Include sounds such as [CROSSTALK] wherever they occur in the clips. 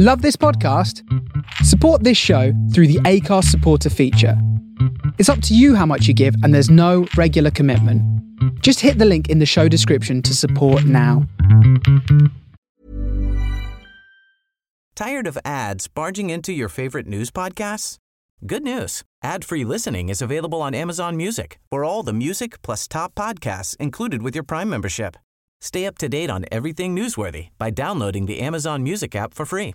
Love this podcast? Support this show through the Acast supporter feature. It's up to you how much you give, and there's no regular commitment. Just hit the link in the show description to support now. Tired of ads barging into your favorite news podcasts? Good news. Ad-free listening is available on Amazon Music for all the music plus top podcasts included with your Prime membership. Stay up to date on everything newsworthy by downloading the Amazon Music app for free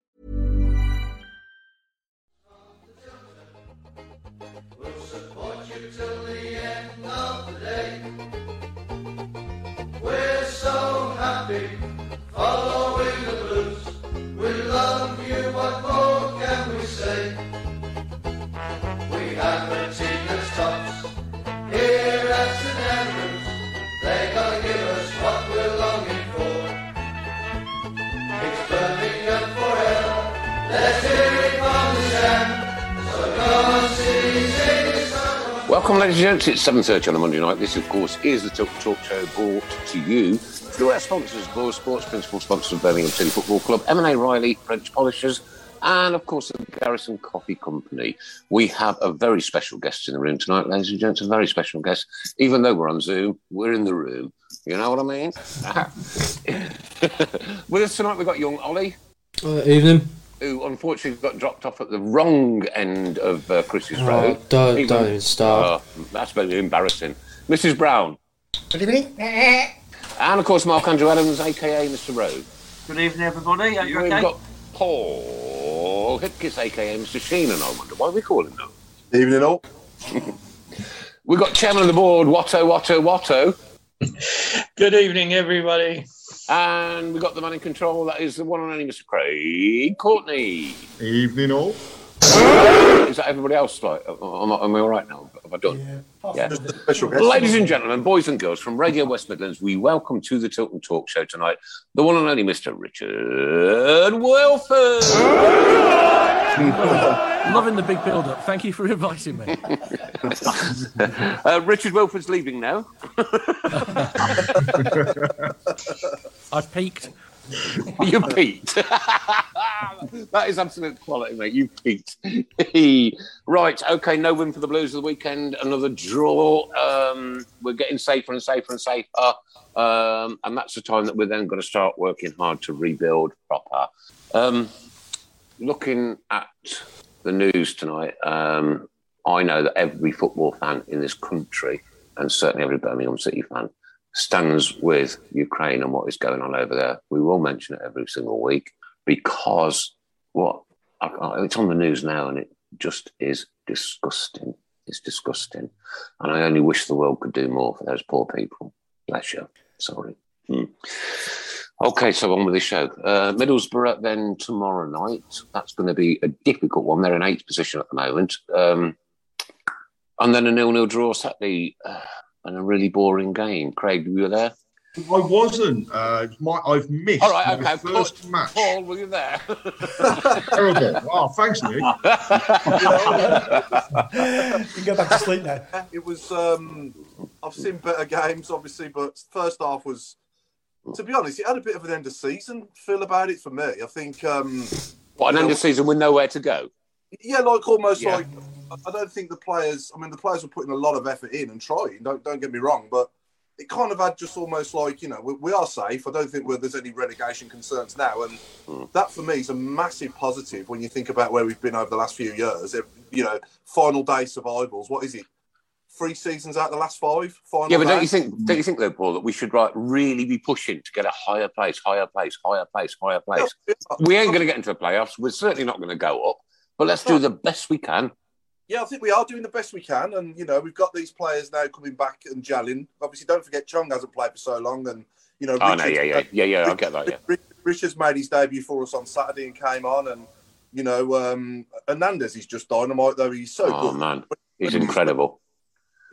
Welcome, ladies and gents. It's 7.30 on a Monday night. This, of course, is the Talk Talk Show brought to you through our sponsors, Boyle Sports, principal sponsors of Birmingham City Football Club, M&A Reilly, French Polishers, and, of course, the Garrison Coffee Company. We have a very special guest in the room tonight, ladies and gents, a very special guest. Even though we're on Zoom, we're in the room. You know what I mean? [LAUGHS] With us tonight, we've got young Ollie, Uh, evening. Who unfortunately got dropped off at the wrong end of uh, Chris's Oh, road. don't- Even- don't even start. Oh, that's very embarrassing. Mrs. Browne. Good evening. And of course, Mark Andrew Adams, aka Mr. Rowe. Good evening, everybody. Are you We've okay? got Paul Hipkiss, aka Mr. Sheen, and I wonder why we call him that. Evening all. [LAUGHS] We've got Chairman of the Board, Watto, Watto, Watto. Good evening, everybody. And we've got the man in control, that is the one and only Mr. Craig Courtney. Evening all. Is that everybody else? Like, am I, am I all right now? Have I done? Yeah. Just a special guest. Ladies and gentlemen, boys and girls from Radio West Midlands, we welcome to the Tilton Talk Show tonight the one and only Mr. Richard Wilford. [LAUGHS] Loving the big build up. Thank you for inviting me. [LAUGHS] uh, Richard Wilford's leaving now. [LAUGHS] I've peaked. [LAUGHS] you peaked. [LAUGHS] that is absolute quality, mate. You peaked. [LAUGHS] right, okay, no win for the Blues of the weekend. Another draw. Um, we're getting safer and safer and safer. Um, and that's the time that we're then going to start working hard to rebuild proper. Um, looking at the news tonight, um, I know that every football fan in this country, and certainly every Birmingham City fan, stands with Ukraine and what is going on over there. We will mention it every single week because what it's on the news now and it just is disgusting. It's disgusting. And I only wish the world could do more for those poor people. Bless you. Sorry. Hmm. Okay, so on with the show. Uh, Middlesbrough then tomorrow night. That's going to be a difficult one. They're in eighth position at the moment. Um, and then a nil-nil draw Saturday. Uh, and a really boring game. Craig, were you there? I wasn't. Uh, my, I've missed All right, my okay. first Paul, match. Paul, were you there? [LAUGHS] Terrible. Oh, thanks, Nick. [LAUGHS] You can go back to sleep now. It was. Um, I've seen better games, obviously, but first half was. To be honest, it had a bit of an end of season feel about it for me. I think. Um, what, an end of season with nowhere to go? yeah, like almost Yeah. like. I don't think the players. I mean, the players were putting a lot of effort in and trying. Don't don't get me wrong, but it kind of had just almost like you know we, we are safe. I don't think there's any relegation concerns now, and Hmm. that for me is a massive positive when you think about where we've been over the last few years. It- you know, final day survivals. What is it? Three seasons out of the last five. Final Yeah, but don't you think? Don't you think though, Paul, that we should like really be pushing to get a higher place, higher place, higher place, higher place? We ain't going to get into the playoffs. We're certainly not going to go up. But let's do the best we can. Yeah, I think we are doing the best we can, and you know we've got these players now coming back and gelling. Obviously, don't forget Chong hasn't played for so long, and you know. Oh no, yeah, yeah, yeah, yeah. I get that. Yeah. Rich- Richards made his debut for us on Saturday and came on, and you know um, Hernandez is just dynamite though. He's so Oh good. man, he's incredible.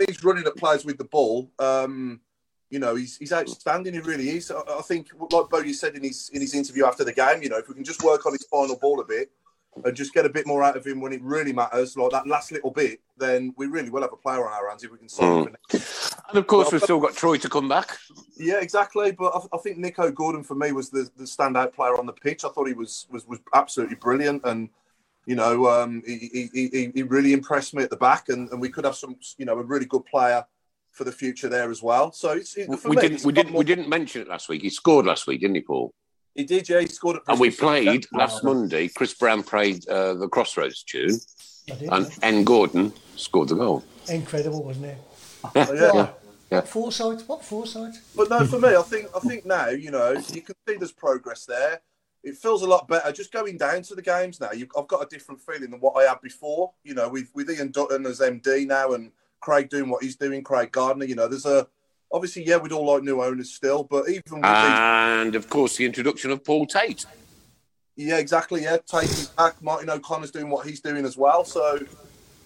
He's running at players with the ball. Um, you know, he's he's outstanding. He really is. I, I think, like Bowyer said in his in his interview after the game, you know, if we can just work on his final ball a bit, and just get a bit more out of him when it really matters, like that last little bit, then we really will have a player on our hands if we can sign him. And of course, we've still got Troy to come back. Yeah, exactly. But I, I think Nico Gordon for me was the, the standout player on the pitch. I thought he was was, was absolutely brilliant, and you know, um, he, he, he, he really impressed me at the back, and, and we could have some, you know, a really good player for the future there as well. So it's, it, for we me, didn't it's we didn't more- we didn't mention it last week. He scored last week, didn't he, Paul? He did, yeah. He scored at And we played City. last Monday. Chris Browne played uh, the Crossroads tune, did, and N. Gordon scored the goal. Incredible, wasn't it? [LAUGHS] Oh, yeah. Yeah, yeah. Foresight, what foresight? But no, for me, I think I think now you know you can see there's progress there. It feels a lot better just going down to the games now. You, I've got a different feeling than what I had before. You know, with with Ian Dutton as MD now and Craig doing what he's doing, Craig Gardner. You know, there's a obviously yeah, we'd all like new owners still, but even with And of course, the introduction of Paul Tate. yeah, exactly, yeah, taking back. Martin O'Connor's doing what he's doing as well. So.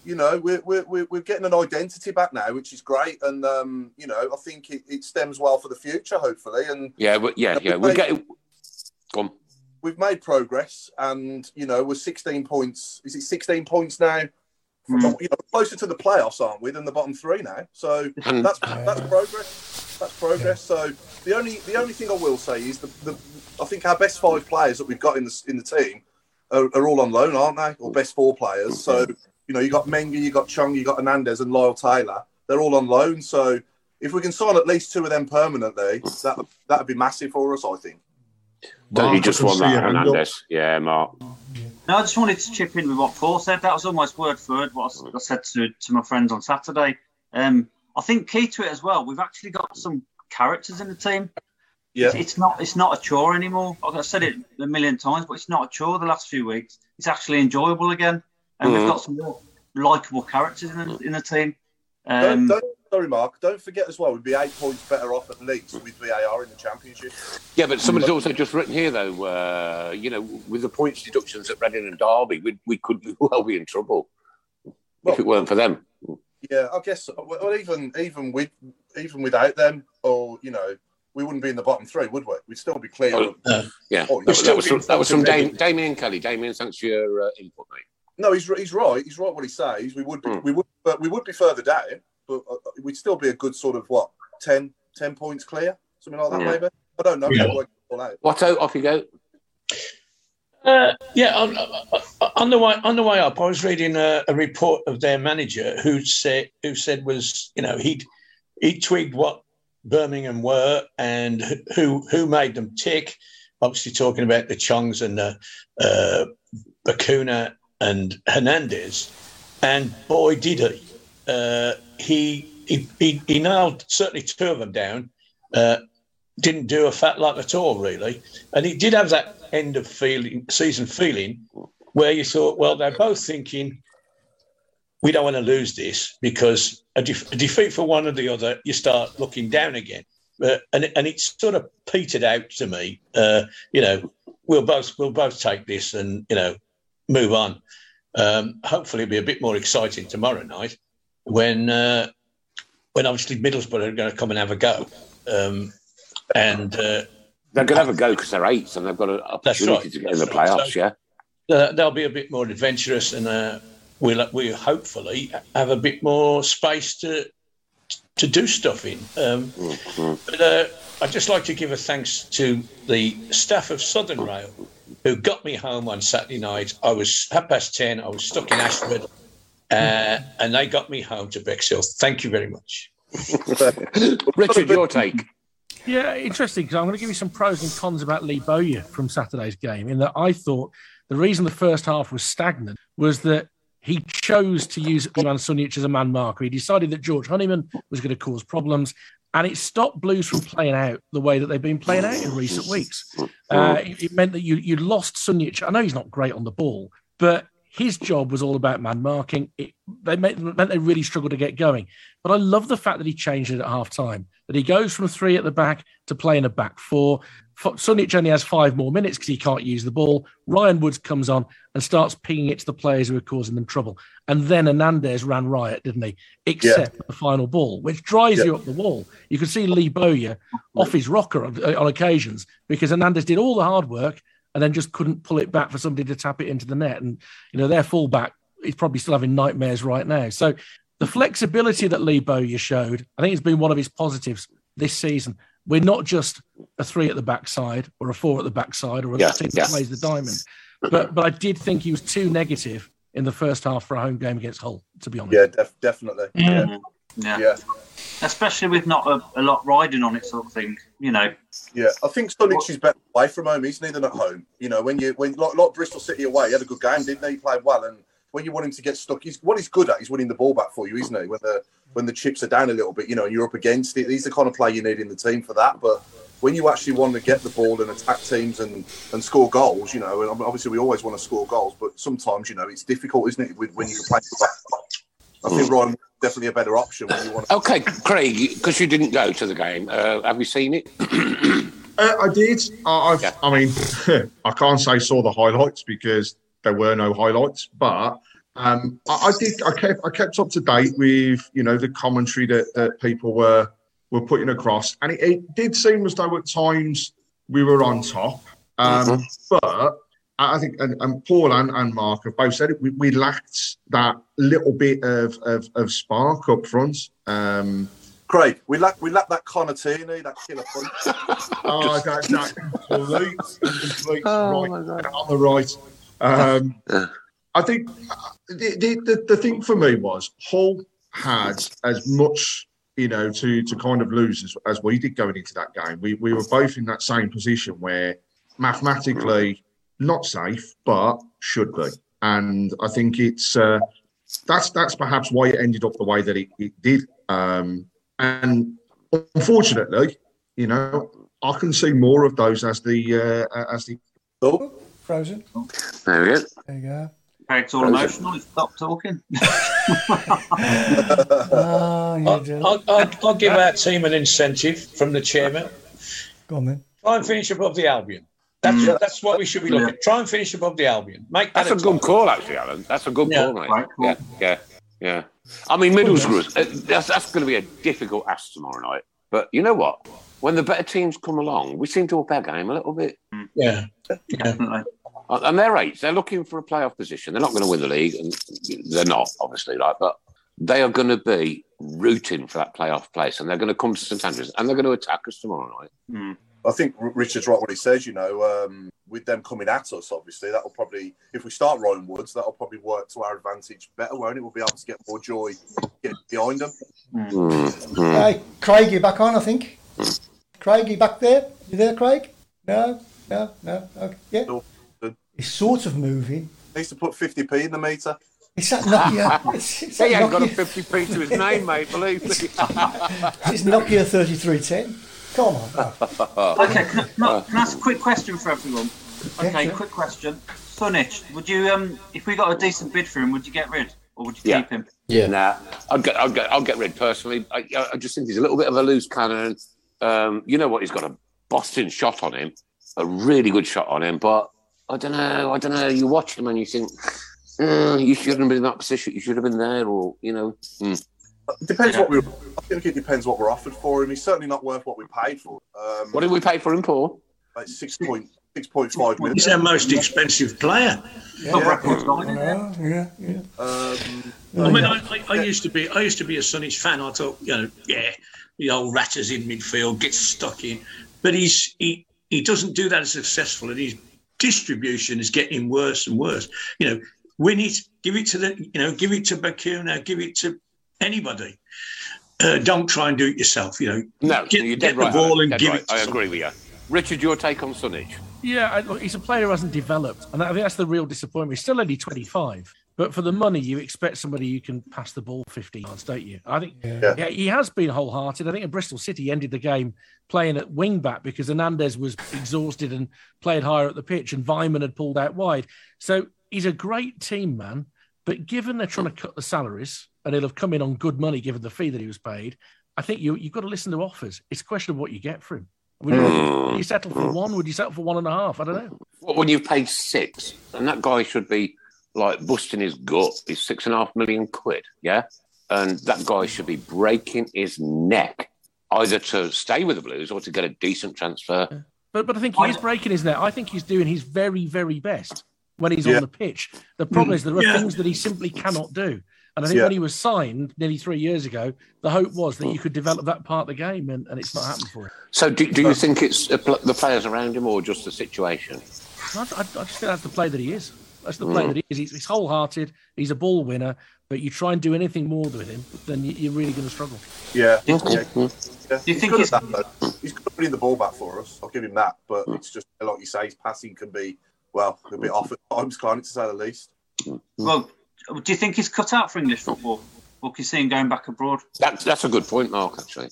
You know, we're, we're, we're we're getting an identity back now, which is great. And, um, you know, I think it, it stems well for the future, hopefully. And Yeah, but yeah, yeah, we're getting. on. we've made progress, and you know we're 16 points. Is it 16 points now? From, Hmm. You know, closer to the playoffs, aren't we, than the bottom three now? So And- that's that's uh, progress. That's progress. So the only the only thing I will say is the, the I think our best five players that we've got in the in the team are, are all on loan, aren't they? Or best four players. So hmm. you know you got Mengi, you got Chong, you got Hernandez, and Lyle Taylor. They're all on loan. So if we can sign at least two of them permanently, that that'd be massive for us, I think. Don't you just I can want that, your hand up. Hernandez? Yeah, Mark. No, I just wanted to chip in with what Paul said. That was almost word for word what I said to, to my friends on Saturday. Um, I think key to it as well. We've actually got some characters in the team. Yeah. It's, it's not it's not a chore anymore. Like I said it a million times, but it's not a chore. The last few weeks, it's actually enjoyable again, and we've Mhm. got some more likable characters in the, in the team. Don't, Um, don't, sorry, Mark. Don't forget as well, we'd be eight points better off at least with VAR in the championship. Yeah, but somebody's also just written here, though, uh, you know, with the points deductions at Reading and Derby, we, we could be- [LAUGHS] well be in trouble if it weren't for them. Yeah, I guess. Well, even even with even without them, or you know, we wouldn't be in the bottom three, would we? We'd still be clear. Oh, of, Yeah, Oh, that, was- that was from, that was from Dam- Damien Kelly. Damien, thanks for your uh, input, mate. No, he's he's right. He's right what he says. We would be, Hmm. we would but we would be further down, but uh, we'd still be a good sort of what 10, 10 points clear, something like that, Yeah. maybe. I don't know. Yeah. I'll work all out. Watto, off you go. Uh, yeah, on, on the way on the way up, I was reading a, a report of their manager who said who said was you know he'd he twigged what Birmingham were and who who made them tick. Obviously, talking about the Chongs and the uh, Bacuna and Hernandez, and boy did he! Uh, he, he he he nailed certainly two of them down. Uh, didn't do a fat lot at all, really. And he did have that end of feeling, season feeling, where you thought, well, they're both thinking, we don't want to lose this because a, a defeat for one or the other, you start looking down again. Uh, and and it sort of petered out to me. Uh, you know, we'll both we'll both take this and you know move on. Um, hopefully, it'll be a bit more exciting tomorrow night when uh, when obviously Middlesbrough are going to come and have a go. Um, and uh, They're going to have a go because they're eights and they've got an opportunity right. to get in the right. playoffs, So- yeah? they'll be a bit more adventurous and uh, we'll we'll hopefully have a bit more space to to do stuff in. Um, but uh, I'd just like to give a thanks to the staff of Southern Rail who got me home on Saturday night. I was half past ten. I was stuck in Ashford, uh, and they got me home to Bexhill. Thank you very much. [LAUGHS] Richard, your take. Yeah, interesting because I'm going to give you some pros and cons about Lee Bowyer from Saturday's game. In that I thought the reason the first half was stagnant was that he chose to use Ivan Sunjic as a man marker. He decided that George Honeyman was going to cause problems, and it stopped Blues from playing out the way that they've been playing out in recent weeks. Uh, it, it meant that you you lost Sunjic. I know he's not great on the ball, but his job was all about man marking. It, they meant, meant they really struggled to get going. But I love the fact that he changed it at half time. That he goes from three at the back to playing a back four. Sunjic only has five more minutes because he can't use the ball. Ryan Woods comes on and starts pinging it to the players who are causing them trouble. And then Hernandez ran riot, didn't he? Except the final ball, which drives Yeah. you up the wall. You can see Lee Bowyer off his rocker on, on occasions because Hernandez did all the hard work and then just couldn't pull it back for somebody to tap it into the net. And you know, their fullback is probably still having nightmares right now. So the flexibility that Lee Bowyer showed, I think, has been one of his positives this season. We're not just a three at the backside or a four at the backside or a Yeah, team yeah. that plays the diamond. But but I did think he was too negative in the first half for a home game against Hull. To be honest, Yeah, def- definitely. Mm. Yeah. Yeah. yeah. Especially with not a, a lot riding on it, sort of thing. You know. Yeah, I think Sunjic is better away from home, isn't he, than at home? You know, when you when like, like Bristol City away, he had a good game, didn't he? He played well, and when you want him to get stuck, he's what he's good at He's winning the ball back for you, isn't he? When the when the chips are down a little bit, you know, and you're up against it, he's the kind of player you need in the team for that. But when you actually want to get the ball and attack teams and and score goals, you know, and obviously we always want to score goals, but sometimes you know it's difficult, isn't it? With, when you can play. I think hmm. Ryan definitely a better option when you want. to... [LAUGHS] Okay, Craig, because you didn't go to the game, uh, have you seen it? [CLEARS THROAT] Uh, I did. I, I've, I mean, [LAUGHS] I can't say saw the highlights because there were no highlights, but um, I, I did. I kept I kept up to date with you know the commentary that, that people were were putting across, and it, it did seem as though at times we were on top. Um, But I think, and, and Paul and, and Mark have both said it. We, we lacked that little bit of of, of spark up front. Um, Craig, we lack we lack that Conatini, that killer punch. [LAUGHS] Oh, that, that complete, complete Oh, right on the right. Um, I think the, the, the, the thing for me was Hull had as much, you know, to, to kind of lose as, as we did going into that game. We, we were both in that same position where mathematically not safe, but should be. And I think it's uh, that's that's perhaps why it ended up the way that it, it did. Um, and unfortunately, you know, I can see more of those as the uh, as the oh Frozen. There we go. There you go. Craig's all emotional. He's stopped talking. [LAUGHS] Ah, you I'll. I'll, I'll, I'll give our team an incentive from the chairman. Go on then. Try and finish above the Albion. That's that's what we should be looking. at. Try and finish above the Albion. Make that That's a good call, actually, Alan. That's a good Yeah, call, mate. right, cool. Yeah, yeah, yeah. I mean, Middlesbrough, uh, that's, that's going to be a difficult ask tomorrow night. But you know what? When the better teams come along, we seem to up our game a little bit. Yeah. Definitely. Uh, And they're eight. They're looking for a playoff position. They're not going to win the league, and they're not, obviously, like, but they are going to be rooting for that playoff place, and they're going to come to St Andrews, and they're going to attack us tomorrow night. I think Richard's right what he says. You know, um, with them coming at us, obviously that'll probably, if we start Ryan Woods, that'll probably work to our advantage better, won't it? We'll be able to get more joy get behind them. Hey, Craig, you back on, I think. Craig, you back there? You there, Craig? No, no, no. Okay. Yeah. It's sort of moving. He Needs to put 50p in the meter. It's that Nokia. It's, [LAUGHS] it's that He ain't got a 50p to his name, mate, believe me. [LAUGHS] it's Nokia 3310. Come on. [LAUGHS] Okay, can, I- can I, can I ask a quick question for everyone? Yeah, Okay, sure. quick question. Sunjic, would you um if we got a decent bid for him, would you get rid or would you Yeah. keep him? Yeah. Nah, I'll get, I'll get, I'll get rid personally. I, I just think he's a little bit of a loose cannon. Um, you know what? He's got a Boston shot on him, a really good shot on him. But I don't know. I don't know. You watch him and you think, uh, you shouldn't have been in that position. You should have been there, or you know. mm. It depends what we. I think it depends what we're offered for him. He's certainly not worth what we paid for. Um, What did we pay for him for? Like six point six point five million. He's our most expensive player. Top record I yeah, yeah. Um, I mean, I, I, I used to be, I used to be a Sunjic fan. I thought, you know, yeah, the old ratters in midfield gets stuck in, but he's he he doesn't do that as successful, and his distribution is getting worse and worse. You know, win it, give it to the, you know, give it to Bacuna, give it to anybody. Uh, don't try and do it yourself. You know, No, get, you're get dead the ball and dead give right. it. To I someone. agree with you. Richard, your take on Sunjic? Yeah, I, look, he's a player who hasn't developed, and I think that's the real disappointment. He's still only 25, but for the money, you expect somebody who can pass the ball 15 yards, don't you? I think Yeah. yeah, he has been wholehearted. I think at Bristol City, he ended the game playing at wing back because Hernandez was exhausted and played higher at the pitch, and Vyman had pulled out wide. So he's a great team man, but given they're trying to cut the salaries, and he'll have come in on good money given the fee that he was paid, I think you, you've got to listen to offers. It's a question of what you get for him. Would you, would you settle for one? Would you settle for one and a half? I don't know. What when you've paid six, and that guy should be like busting his gut. He's six and a half million quid, yeah, and that guy should be breaking his neck either to stay with the Blues or to get a decent transfer But but I think he's breaking his neck. I think he's doing his very very best when he's Yeah. on the pitch. The problem hmm. is there are Yeah. things that he simply cannot do. And I think Yeah. when he was signed nearly three years ago, the hope was that you could develop that part of the game, and, and it's not happened for him. So, do, do you think it's the players around him or just the situation? I, I, I just think that's the play that he is. That's the player mm. that he is. He's, he's wholehearted. He's a ball winner. But you try and do anything more with him, then you, you're really going to struggle. Yeah. Do you- yeah. Mm. yeah. Do you He's think good he's- at that, though. He's good at winning the ball back for us. I'll give him that. But mm. it's just like you say, his passing can be well a bit off at times, can't it, to say the least. Well, do you think he's cut out for English football? Or can you see him going back abroad? That's that's a good point, Mark. Actually,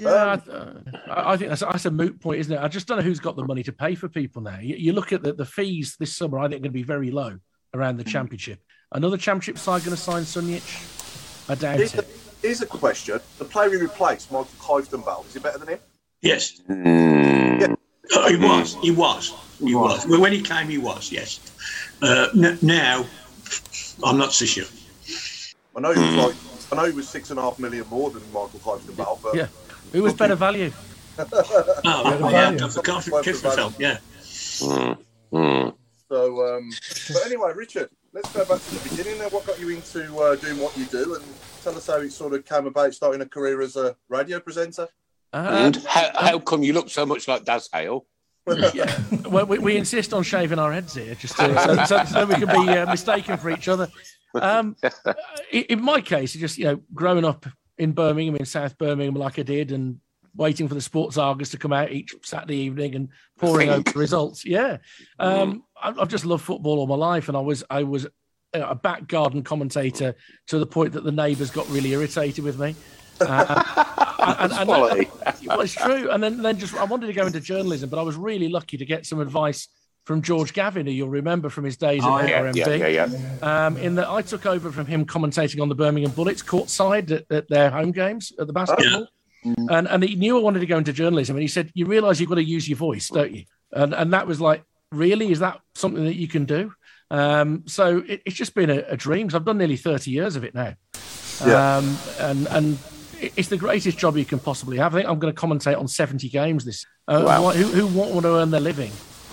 Yeah, I, uh, I I think that's, that's a moot point, isn't it? I just don't know who's got the money to pay for people now. You, you look at the, the fees this summer, I think, are going to be very low around the championship. Another championship side going to sign Sunjic? I doubt Here's a, here's a question: The player he replaced, Michael Clifton Bell, is he better than him? Yes. Mm. Oh, he was. He was. He was. Well, when he came, he was. Yes. Uh, n- now, I'm not so sure. I know he was like, I know he was six and a half million more than Maikel Kieftenbeld, but Yeah. Who was better value? [LAUGHS] Oh, Yeah, yeah, yeah. for Kieftenbeld, yeah. Mm. Mm. So, um, but anyway, Richard, let's go back to the beginning. Then, what got you into uh, doing what you do, and tell us how it sort of came about starting a career as a radio presenter. Uh, And how, how come you look so much like Daz Hale? Yeah. [LAUGHS] we, we insist on shaving our heads here, just to, so, so, so we can be uh, mistaken for each other. Um, in, my case, just you know, growing up in Birmingham, in South Birmingham, like I did, and waiting for the Sports Argus to come out each Saturday evening and pouring over the results. Yeah, um, I, I've just loved football all my life, and I was I was a back garden commentator to the point that the neighbours got really irritated with me. Uh, and, and, Quality. well, it's true. And then, then just I wanted to go into journalism, but I was really lucky to get some advice from George Gavin, who you'll remember from his days Oh, at yeah, RMB. Yeah, yeah, yeah. Um, in that I took over from him commentating on the Birmingham Bullets courtside at, at their home games at the basketball. And, and he knew I wanted to go into journalism. And he said, You realize you've got to use your voice, don't you? And, and that was like, Really? Is that something that you can do? Um, so it, it's just been a, a dream. 'cause I've done nearly 30 years of it now. Yeah. Um, and, and it's the greatest job you can possibly have. I think I'm going to commentate on 70 games this. Uh, Wow. Who, who want, want to earn their living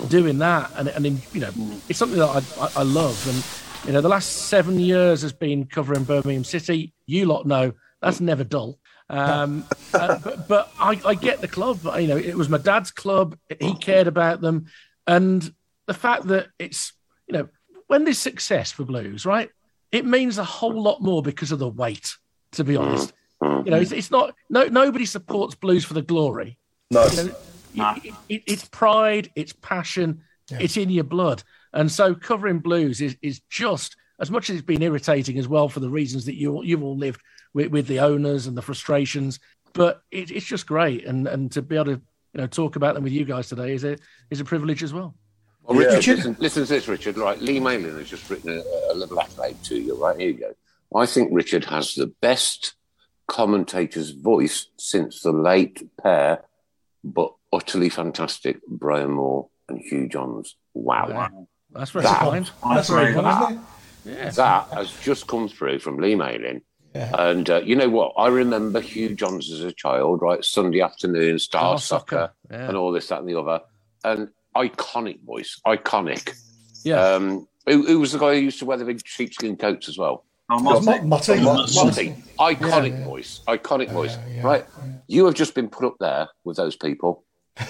doing that? And, and in, you know, it's something that I, I, I love. And, you know, the last seven years has been covering Birmingham City. You lot know that's never dull. Um, [LAUGHS] uh, but but I, I get the club. You know, it was my dad's club. He cared about them, and the fact that it's you know when there's success for Blues, right? It means a whole lot more because of the weight. To be honest, Mm-hmm. you know, it's, it's not no nobody supports Blues for the glory. No, You know, it- it- it's pride, it's passion, it's in your blood. And so covering blues is, is just as much as it's been irritating as well for the reasons that you you've all lived with, with the owners and the frustrations. But it, it's just great, and and to be able to you know talk about them with you guys today is a is a privilege as well. Well, Richard, Richard? listen, listen to this, Richard. Right, Lee Malin has just written a, a little accolade to you. Right, here you go. I think Richard has the best commentator's voice since the late pair, but utterly fantastic Brian Moore and Hugh Johns. Wow. Wow. That's very That- kind. That's very good, isn't? Yeah. That has just come through from Lee Malin. Yeah. And uh, you know what? I remember Hugh Johns as a child, right? Sunday afternoon, Star, Star Soccer, Soccer, yeah. and all this, that, and the other. And iconic voice, iconic. Yeah. Um, who, who was the guy who used to wear the big sheepskin coats as well? Oh, It's Martin. Motty. Monty. Iconic Yeah. voice. Iconic voice. yeah, right. You have just been put up there with those people.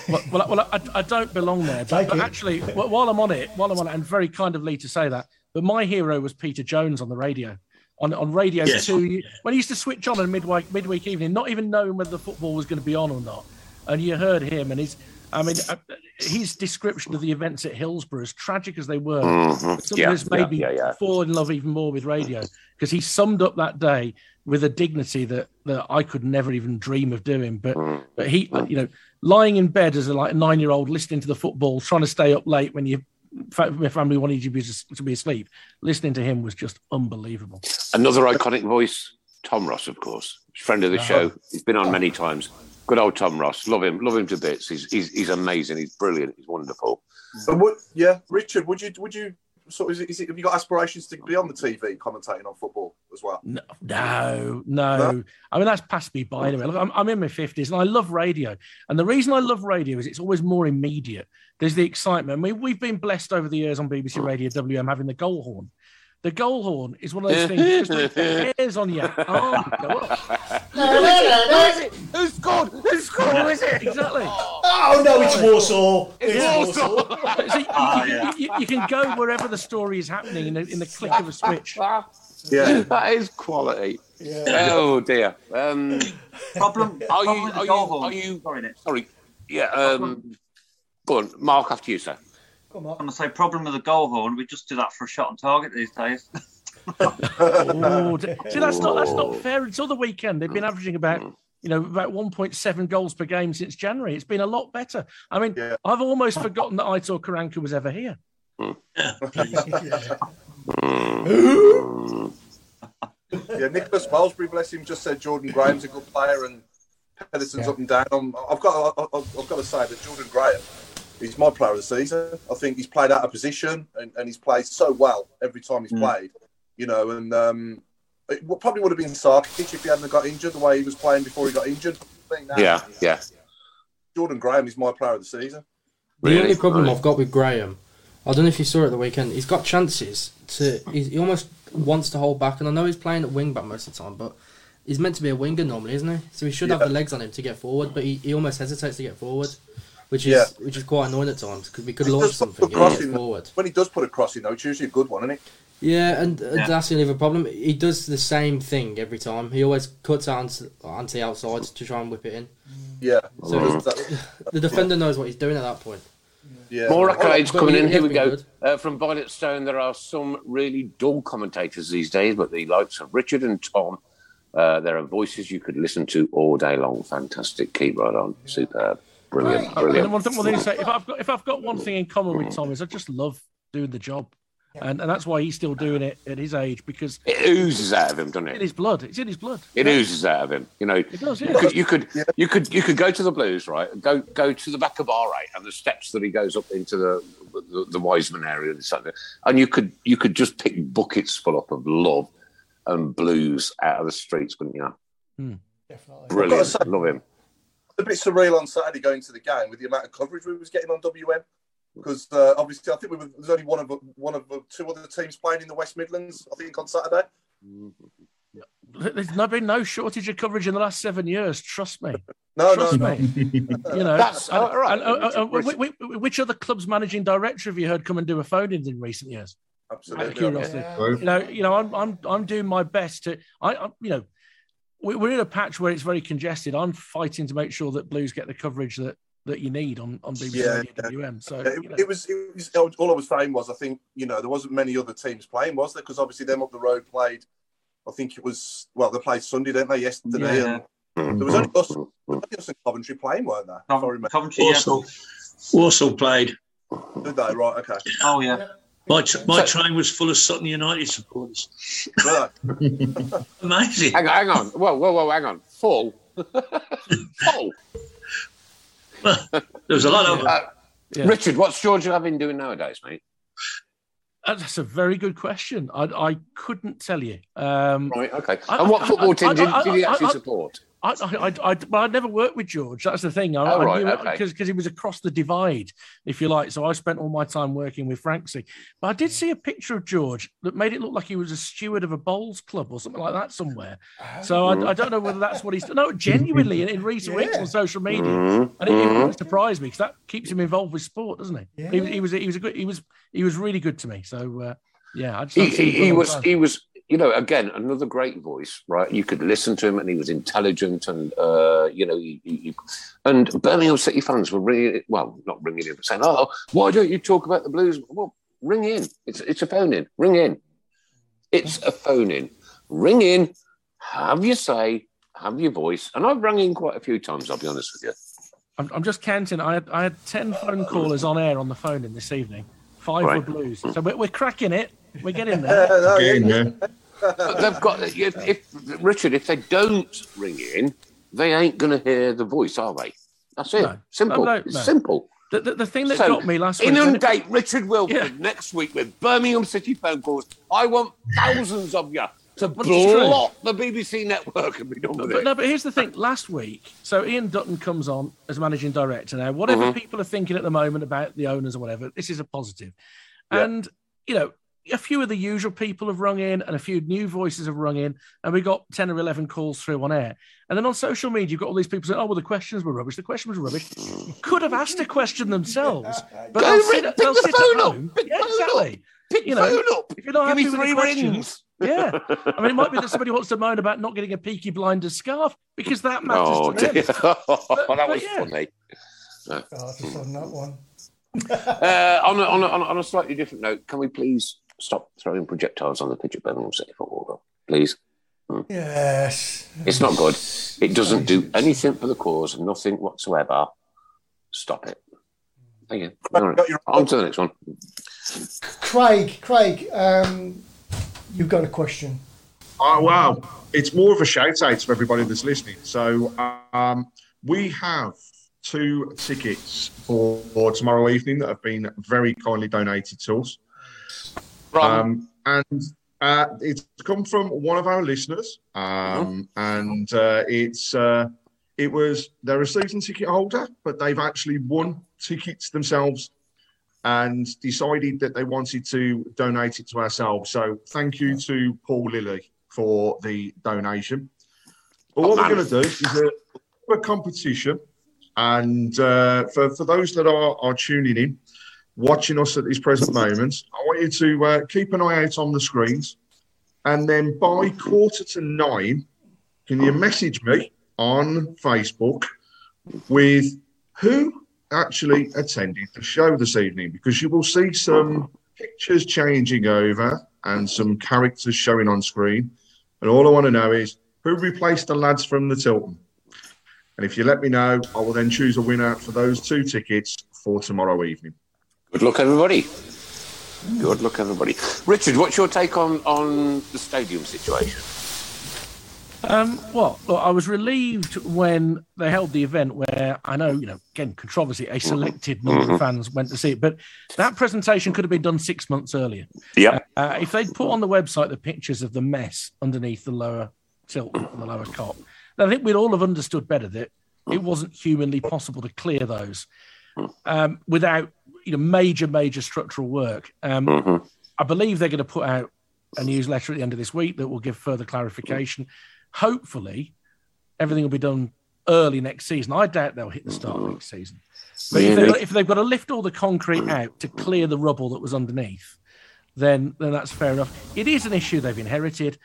well, well, well I, I don't belong there. But, but actually, wh- while I'm on it, while I'm on it, and very kind of Lee to say that, but my hero was Peter Jones on the radio. On, on Radio Yes. 2, when he used to switch on in midweek, midweek evening, not even knowing whether the football was going to be on or not. And you heard him, and his, I mean, uh, his description of the events at Hillsborough, as tragic as they were, Mhm. something Yeah, that's made yeah, me yeah, fall in love even more with radio because he summed up that day with a dignity that, that I could never even dream of doing. But Mm. but he, you know, lying in bed as a like nine year old, listening to the football, trying to stay up late when you my family wanted you to be, to be asleep, listening to him was just unbelievable. Another iconic voice, Tom Ross, of course. Friend of the show. He's been on many times. Good old Tom Ross. Love him. Love him to bits. He's, he's, he's amazing. He's brilliant. He's wonderful. And would, yeah, Richard, would you would you So is it, is it? Have you got aspirations to be on the TV commentating on football as well? No, no, no. I mean, that's passed me by anyway. Look, I'm, I'm in my 50s and I love radio. And the reason I love radio is it's always more immediate. There's the excitement. I mean, we've been blessed over the years on BBC Radio WM having the goal horn. The goal horn is one of those things just like [LAUGHS] the hairs on your arm go up. Who scored? Who scored? Who is it? Exactly. Oh no, it's Walsall. It's [LAUGHS] So Walsall. you, you- you- you can go wherever the story is happening in the, in the click of a switch. Yeah. [LAUGHS] that is quality. Oh dear. Um, Problem. are you? Are you? Are you? Sorry, Nick. Sorry. Yeah. Um, go on, Mark. After you, sir. Come I'm on. gonna say problem with the goal horn. We just do that for a shot on target these days. [LAUGHS] Oh, see, that's not that's not fair. Until the weekend, they've been averaging about mm. you know about 1.7 goals per game since January. It's been a lot better. I mean, Yeah. I've almost forgotten that Aitor Karanka was ever here. Mm. [LAUGHS] Mm. [LAUGHS] Yeah, Nicholas Wellsbury, bless him, just said Jordan Graham's a good player and Pedersen's up and down. Um, I've got, I- I- I've got to say that Jordan Graham, he's my player of the season. I think he's played out of position and, and he's played so well every time he's played. You know, and um, it w- probably would have been Sarkic if he hadn't got injured the way he was playing before he got injured. Now, Yeah. Yeah. Jordan Graham is my player of the season. The Really? only problem I've got with Graham, I don't know if you saw it the weekend. He's got chances to. He's, he almost wants to hold back, and I know he's playing at wing back most of the time, but he's meant to be a winger normally, isn't he? So he should have the legs on him to get forward, but he, he almost hesitates to get forward, which is Yeah. which is quite annoying at times because we could He launch does put something the and cross in. forward. When he does put a cross in, though, it's usually a good one, isn't it? Yeah, and uh, Yeah. that's the other problem. He does the same thing every time. He always cuts out onto, onto the outside to try and whip it in. Yeah. So Because The defender knows what he's doing at that point. yeah. More Well, accolades coming in. Here we go. Uh, from Violet Stone, there are some really dull commentators these days, but the likes of Richard and Tom, uh, there are voices you could listen to all day long. Fantastic. Keep right on. Superb. Brilliant. And Brilliant. one thing, one thing to say, if I've got if I've got one thing in common with Tom is I just love doing the job, and and that's why he's still doing it at his age because It oozes out of him, doesn't it's in his blood. It's in his blood. It oozes out of him. You know, It does, you could, you could, you could, you could go to the Blues, right? Go, go to the back of bar eight and the steps that he goes up into the the, the Wiseman area and something, and you could, you could just pick buckets full up of love and blues out of the streets, couldn't you? Hmm. Definitely. Brilliant. say- Love him. A bit surreal on Saturday going to the game with the amount of coverage we was getting on WM. Because uh, obviously, I think we were, there's only one of one of the two other teams playing in the West Midlands. I think on Saturday. There's no been no shortage of coverage in the last seven years. Trust me. [LAUGHS] No, Trust no, me. [LAUGHS] You know, That's- and- all right. and, uh, uh, uh, whi- whi- whi- which other club's managing director have you heard come and do a phone in in recent years? Out of absolutely. curiosity, Yeah. you know, you know, I'm I'm I'm doing my best to. I, I you know, we- we're in a patch where it's very congested. I'm fighting to make sure that Blues get the coverage that that you need on on BBC Yeah, Radio yeah. WM. So Yeah, you know. it, it was, it was. All I was saying was, I think you know there wasn't many other teams playing, was there? Because obviously them up the road played. I think it was well, they played Sunday, didn't they? Yesterday, Yeah. and there was only us, only us in Coventry playing, weren't there? If I remember. Coventry, yeah. Walsall, Walsall played. Did they? Right. Okay. Oh yeah. My, tr- my train was full of Sutton United supporters. Were [LAUGHS] Amazing. Hang on, hang on. Whoa, whoa, whoa, hang on. Full. [LAUGHS] Full. There was a lot of them. Uh, Yeah. Richard, what's George Gavin doing nowadays, mate? Uh, That's a very good question. I I couldn't tell you. Um, Right, okay. I- and what I- football I- team did, I- did he actually I- support? I, I, I, I, well, I'd never worked with George. That's the thing. I, Oh, I right, knew okay. because he was across the divide, if you like. So I spent all my time working with Franksy. But I did see a picture of George that made it look like he was a steward of a bowls club or something like that somewhere. So I, I don't know whether that's what he's no genuinely in, in recent weeks on social media, Mhm, and it, it mhm. wouldn't surprise me because that keeps him involved with sport, doesn't he? He, was- he was he was a good he was he was really good to me. So uh, yeah, I just He, he, him for a he was time. he was you know again another great voice right you could listen to him and he was intelligent and uh you know he, he, he- and Birmingham City fans were really well not ringing in but saying oh why don't you talk about the Blues well ring in it's it's a phone in ring in it's a phone in ring in have your say have your voice and I've rung in quite a few times I'll be honest with you I'm, I'm just counting. I had I had ten phone callers on air on the phone in this evening. Five Right. were blues. So we're, we're cracking it. We're getting there. [LAUGHS] no, yeah. yeah. But they've got if, if Richard, if they don't ring in, they ain't going to hear the voice, are they? That's it. No. Simple. No, no, it's simple. The, the, the thing that So, got me last week. Inundate Richard Wilford next week with Birmingham City phone calls. I want thousands of you to block the BBC network and be done with But it. no, but here's the thing. Last week, so Ian Dutton comes on as managing director. Now, whatever Mhm. people are thinking at the moment about the owners or whatever, this is a positive. Yeah. And you know, a few of the usual people have rung in, and a few new voices have rung in, and we got ten or eleven calls through on air. And then on social media, you've got all these people saying, "Oh, well, the questions were rubbish. The questions were rubbish." Could have asked a question themselves, [LAUGHS] but Go they'll ring- sit, pick they'll the sit phone at up, home. pick Yeah, phone exactly. Pick you the know, phone up. if you're not Give happy with three the questions, rings. yeah. I mean, it might be that somebody wants to moan about not getting a Peaky Blinders scarf because that matters Oh, to them. dear. [LAUGHS] that was yeah. funny. Oh, just on that one. Uh, on, a, on, a, on a slightly different note, can we please stop throwing projectiles on the pitch at Birmingham City Football Club? Please. Yes. It's not good. It doesn't do anything for the cause, nothing whatsoever. Stop it. Thank you. All right. On to the next one. Craig, Craig, um, you've got a question. Oh wow! It's more of a shout out to everybody that's listening. So um, we have two tickets for, for tomorrow evening that have been very kindly donated to us. Um, and uh, it's come from one of our listeners, um, and uh, it's uh, it was they're a season ticket holder, but they've actually won tickets themselves and decided that they wanted to donate it to ourselves. So thank you to Paul Lilly for the donation. But what we're going to do is a, a competition, and uh, for for those that are are tuning in, watching us at this present moment, I want you to uh, keep an eye out on the screens, and then by quarter to nine, can you message me on Facebook with who actually attended the show this evening? Because you will see some pictures changing over and some characters showing on screen, and all I want to know is who replaced the lads from the Tilton. And if you let me know, I will then choose a winner for those two tickets for tomorrow evening. Good luck, everybody. Good luck, everybody. Richard, what's your take on, on the stadium situation? Um, well, look, I was relieved when they held the event where I know, you know, again, controversy, a selected number Mhm. of fans went to see it, but that presentation could have been done six months earlier. Yeah. Uh, if they'd put on the website the pictures of the mess underneath the lower tilt and the lower Kop, then I think we'd all have understood better that it wasn't humanly possible to clear those um, without, you know, major, major structural work. Um, Mhm. I believe they're going to put out a newsletter at the end of this week that will give further clarification. Hopefully, everything will be done early next season. I doubt they'll hit the start of next season. But if, they've, if they've got to lift all the concrete out to clear the rubble that was underneath, then then that's fair enough. It is an issue they've inherited.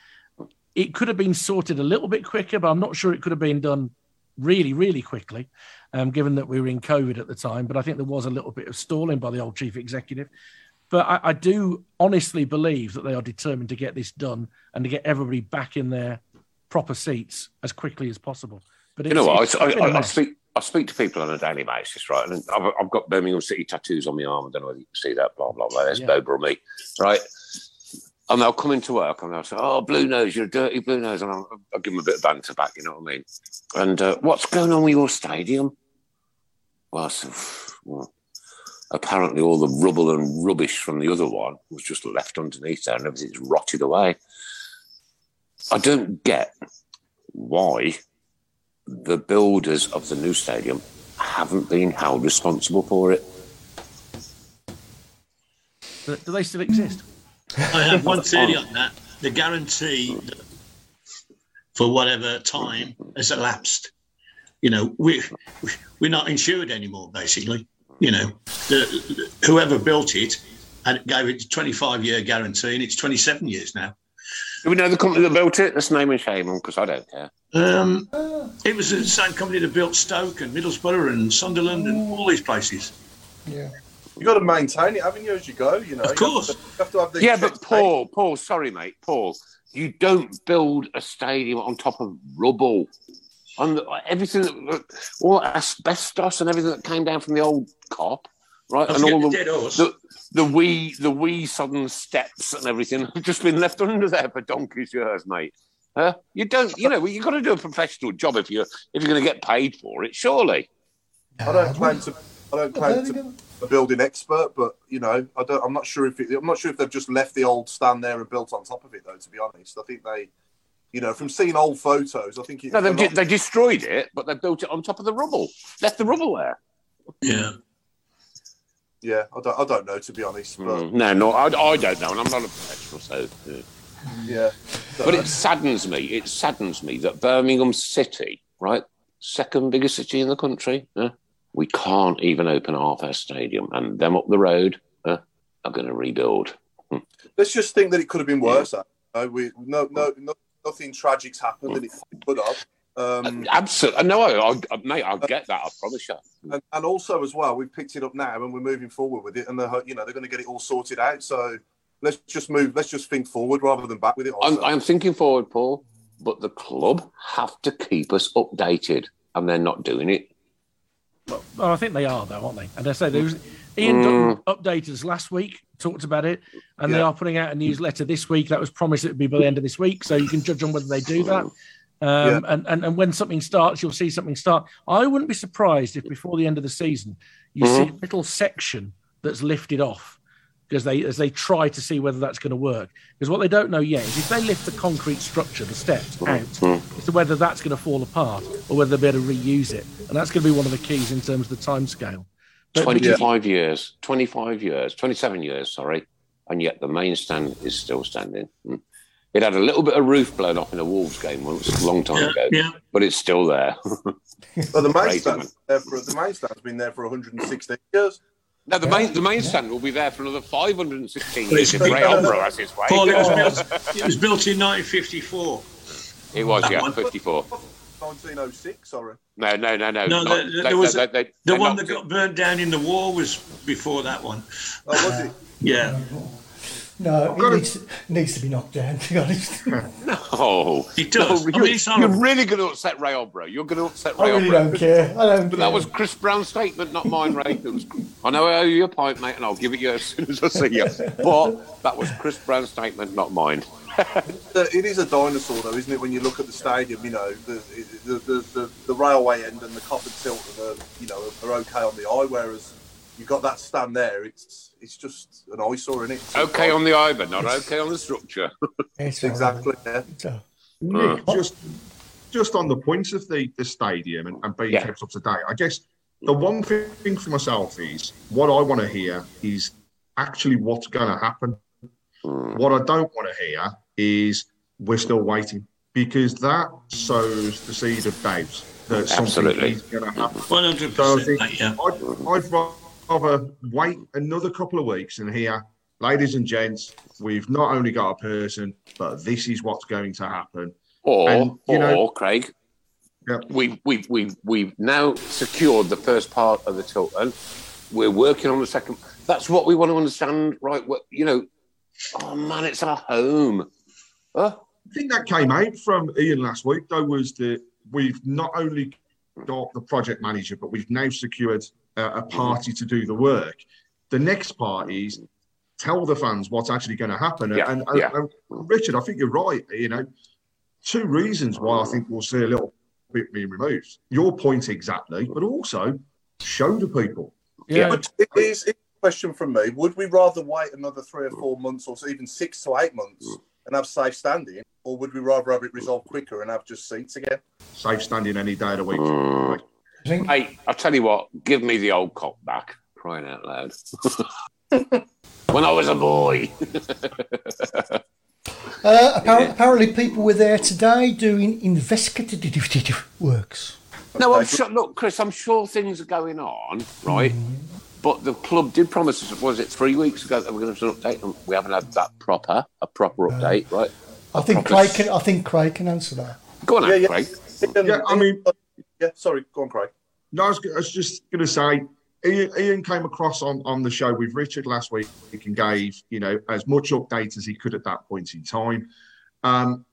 It could have been sorted a little bit quicker, but I'm not sure it could have been done really, really quickly, um, given that we were in COVID at the time. But I think there was a little bit of stalling by the old chief executive. But I, I do honestly believe that they are determined to get this done and to get everybody back in their proper seats as quickly as possible. But You know what? I, it's been a I, I, speak. I speak to people on a daily basis, right? And I've, I've got Birmingham City tattoos on my arm. I don't know whether you can see that. Blah blah blah. There's Yeah. Boba or me, right? And they'll come into work and they'll say, "Oh, blue nose, you're a dirty blue nose," and I'll, I'll give them a bit of banter back. You know what I mean? And uh, what's going on with your stadium? Well, said, well, apparently all the rubble and rubbish from the other one was just left underneath there, and everything's rotted away. I don't get why the builders of the new stadium haven't been held responsible for it. Do they still exist? I have one [LAUGHS] theory on that. The guarantee that for whatever time has elapsed. You know, we we're not insured anymore. Basically, you know, the, whoever built it and gave it a 25 year guarantee, and it's 27 years now. Do we know the company that built it? Let's name and shame them because I don't care. Um, it was the same company that built Stoke and Middlesbrough and Sunderland and all these places. Yeah. You got to maintain it, haven't you, as you go? You know, Of course. You have to, you have to have the Yeah, but Paul, Paul, sorry, mate, Paul, you don't build a stadium on top of rubble. On the, everything, that, all asbestos and everything that came down from the old Kop, right? Don't and all the, the the the wee the wee sudden steps and everything have just been left [LAUGHS] under there for donkey's years, mate. Huh? You don't, you know, you have got to do a professional job if you're if you're going to get paid for it, surely. I don't claim to. I don't claim to be a building expert, but you know, I don't. I'm not sure if it, I'm not sure if they've just left the old stand there and built on top of it, though. To be honest, I think they, you know, from seeing old photos, I think it, No, they, a they destroyed it, but they built it on top of the rubble. Left the rubble there. Yeah. yeah, I don't, I don't know to be honest, but Mm, no, no, I, I don't know, and I'm not a professional, so. yeah. yeah, But it saddens me. It saddens me that Birmingham City, right, second biggest city in the country, yeah, we can't even open half our stadium, and them up the road uh, are going to rebuild. let's just think that it could have been worse. uh, we no, no, no, nothing tragic's happened, and it could have. Um, Absolutely, no, I, I, mate, I get that. I promise you. and, and also as well, we've picked it up now and we're moving forward with it, and they're you know they're going to get it all sorted out. So let's just move. Let's just think forward rather than back with it. I'm, I'm thinking forward, Paul, but the club have to keep us updated, and they're not doing it. Well, I think they are, though, aren't they? And I say there was Ian Mm. Updated us last week, talked about it, and they are putting out a newsletter this week. That was promised it would be by the end of this week, so you can judge on whether they do that. Um, and, and and when something starts, you'll see something start. I wouldn't be surprised if before the end of the season you see a little section that's lifted off because they as they try to see whether that's going to work. Because what they don't know yet is if they lift the concrete structure, the steps out, as to whether that's going to fall apart or whether they'll be able to reuse it, and that's going to be one of the keys in terms of the time scale. But- but you- 25 years, 25 years, 27 years, sorry, and yet the main stand is still standing. Mm. It had a little bit of roof blown off in a Wolves game once, a long time Yeah, ago, yeah. but it's still there. But the main Crazy, stand's there for the main stand's been there for 116 years. No, the main the main stand will be there for another 516 But years it's if a Ray big- Albro has his way. Paul, it was built. It was built in 1954. It was, That yeah, one. 54. 1906, sorry. No, no, no, no. No, not- the- they- there was they- a- they- The one that knocked got burned down in the war was before that one. Oh, was it? Yeah. No, got it it. needs, needs to be knocked down, to be honest. [LAUGHS] Oh, It does. No, I mean, it's you're, on a- you're really going to upset Ray Albro. You're going to upset I Ray really Albro. don't care. I don't But care. that was Chris Browne's statement, not mine, Ray. It was, I know I owe you a pint, mate, and I'll give it you as soon as I see you. But that was Chris Browne's statement, not mine. [LAUGHS] It is a dinosaur, though, isn't it? When you look at the stadium, you know, the the, the, the, the railway end and the Copper Tilt are, you know, are okay on the eye, whereas you've got that stand there. It's it's just an eyesore, isn't it? Okay on the eye, but not okay on the structure. [LAUGHS] It's exactly. Yeah. So, hmm. Nick, just just on the point of the, the stadium and, and being Yeah. kept up to date, I guess the one thing for myself is what I want to hear is actually what's going to happen. Hmm. What I don't want to hear is we're still waiting because that sows the seed of doubt that something Absolutely. is going to happen. 100%. So I think yeah. I'd, I'd rather wait another couple of weeks and hear, ladies and gents, we've not only got a person, but this is what's going to happen. Or, And, you or know- Craig, Yeah. we, we, we, we've now secured the first part of the Tilton. We're working on the second. That's what we want to understand, right? What, you know, oh man, it's our home. Huh? I think that came out from Ian last week, though, was that we've not only got the project manager, but we've now secured a, a party to do the work. The next part is tell the fans what's actually going to happen. Yeah, and, and- yeah. and Richard, I think you're right. You know, two reasons why I think we'll see a little bit being removed. Your point exactly, but also show the people. Yeah, But it is it's a question from me. Would we rather wait another three or four months, or even six to eight months, and have safe standing, or would we rather have it resolved quicker and have just seats again? Safe standing any day of the week. Mm. Mm. I think Hey, I'll tell you what, give me the old cock back, crying out loud. [LAUGHS] when I was a boy. [LAUGHS] uh, apparently, apparently people were there today doing investigative works. No, I'm sure. Look, Chris, I'm sure things are going on, right? But the club did promise us, was it three weeks ago that we're going to do an update? And we haven't had that proper, a proper update, right? I think proper Craig can. I think Craig can answer that. Go on, Yeah, out, yeah. Craig. Yeah, I mean- yeah. Sorry, go on, Craig. No, I was, I was just going to say, Ian, Ian came across on, on the show with Richard last week and gave you know as much update as he could at that point in time. Um,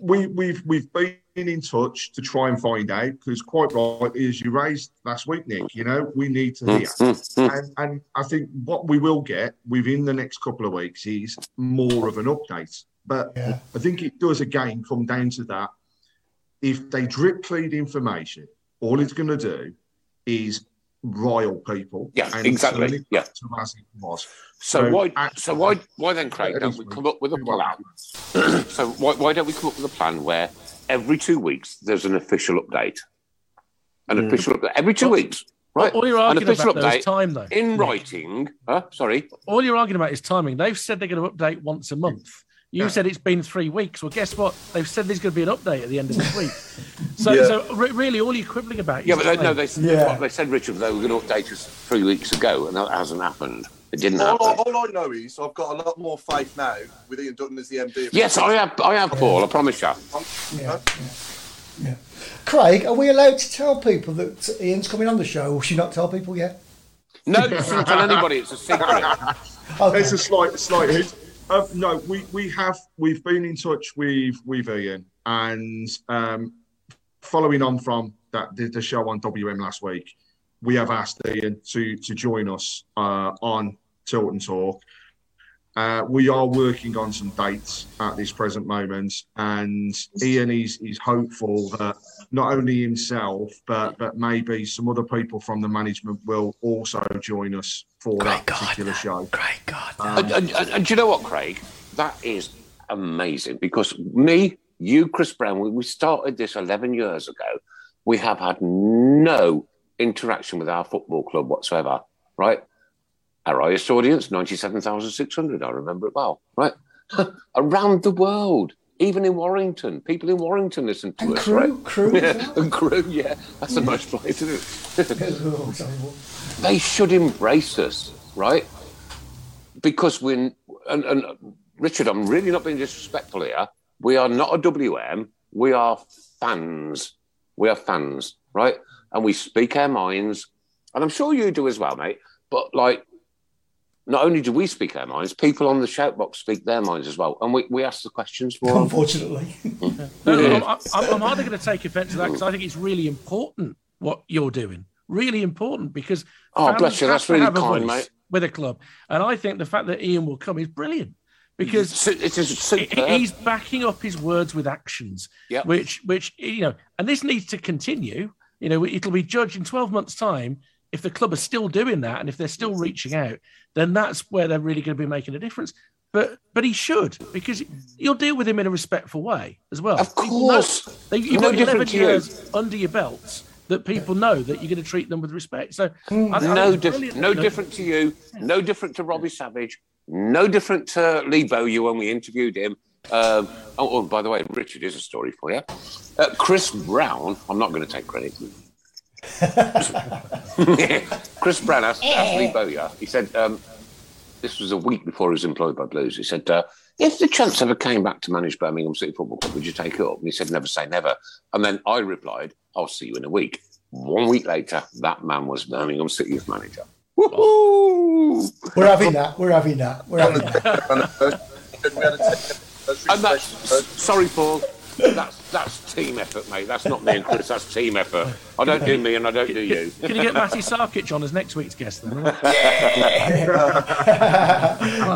we, we've we've been in touch to try and find out because quite rightly, as you raised last week, Nick, you know we need to hear, mm, mm, mm. and, and I think what we will get within the next couple of weeks is more of an update. But Yeah. I think it does again come down to that. If they drip feed information, all it's going to do is rile people. Yeah, and exactly, yeah. to as it was. So, why? actually- So why? Why then, Craig? Don't we come up with a plan? [CLEARS THROAT] so why? Why don't we come up with a plan where every two weeks there's an official update, an Mm. official update every two weeks, right? All you're arguing about though is time, though. in writing. Huh? Sorry. All you're arguing about is timing. They've said they're going to update once a month. You said it's been three weeks. Well, guess what? They've said there's going to be an update at the end of this week. [LAUGHS] So, Yeah. so re- really, all you're quibbling about. Yeah, but they, no, time. they, what they said, Richard, they were going to update us three weeks ago, and that hasn't happened. It didn't All, happen. all I know is I've got a lot more faith now with Ian Dutton as the MD. Yes, I have. I have, Paul. I promise you. Yeah, yeah. Craig, are we allowed to tell people that Ian's coming on the show, or should not tell people yet? No, you shouldn't tell anybody. It's a secret. [LAUGHS] It's a slight, slight hint. Uh, no, we, we have we've been in touch with with Ian, and um, following on from that the, the show on WM last week, we have asked Ian to to join us uh, on Tilton Talk. Uh, we are working on some dates at this present moment, and Ian is is hopeful that not only himself but but maybe some other people from the management will also join us for that particular show. Great God! And, and, and, and do you know what, Craig? That is amazing because me, you, Chris Browne, we, we started this 11 years ago. We have had no interaction with our football club whatsoever, right? Our highest audience, 97,600. I remember it well, right? [LAUGHS] Around the world, even in Warrington. People in Warrington listen to And us, crew, right? crew Yeah, [LAUGHS] well. and crew, yeah. That's a nice place, isn't it? [LAUGHS] They should embrace us, right? Because when and, and Richard, I'm really not being disrespectful here. We are not a WM. We are fans. We are fans, right? And we speak our minds, and I'm sure you do as well, mate. But like, not only do we speak our minds, people on the shout box speak their minds as well, and we, we ask the questions for [LAUGHS] them. Unfortunately. No, I'm, I'm, I'm either going to take offence to that because I think it's really important what you're doing. Really important because Oh, fans bless you, have that's to really have a kind, voice mate. With a club, and I think the fact that Ian will come is brilliant because it is he- he's backing up his words with actions. Yep. Which, which you know, and this needs to continue. You know, it'll be judged in 12 months' time if the club are still doing that and if they're still reaching out. Then that's where they're really going to be making a difference. But but he should because you'll deal with him in a respectful way as well. Of course. they, you've No got 11 to you. years under your belts that people know that you're going to treat them with respect. So I, I no, diff- no different to you. No different to Robbie Savage. No different to Lee Bowyer when we interviewed him. Um, oh, oh, by the way, Richard is a story for you. Uh, Chris Browne. I'm not going to take credit. [LAUGHS] Chris Browne asked, asked Lee Bowyer. He said, um, "This was a week before he was employed by Blues." He said, uh, "If the chance ever came back to manage Birmingham City Football Club, would you take it up?" And he said, "Never say never." And then I replied, "I'll see you in a week." One week later, that man was Birmingham City's manager. Woohoo! We're having that. We're having that. We're having that. [LAUGHS] And that's sorry, Paul. That's that's team effort, mate. That's not me and Chris. That's team effort. I don't do me and I don't do you. Can you get Matty Sarkic on as next week's guest then? [LAUGHS]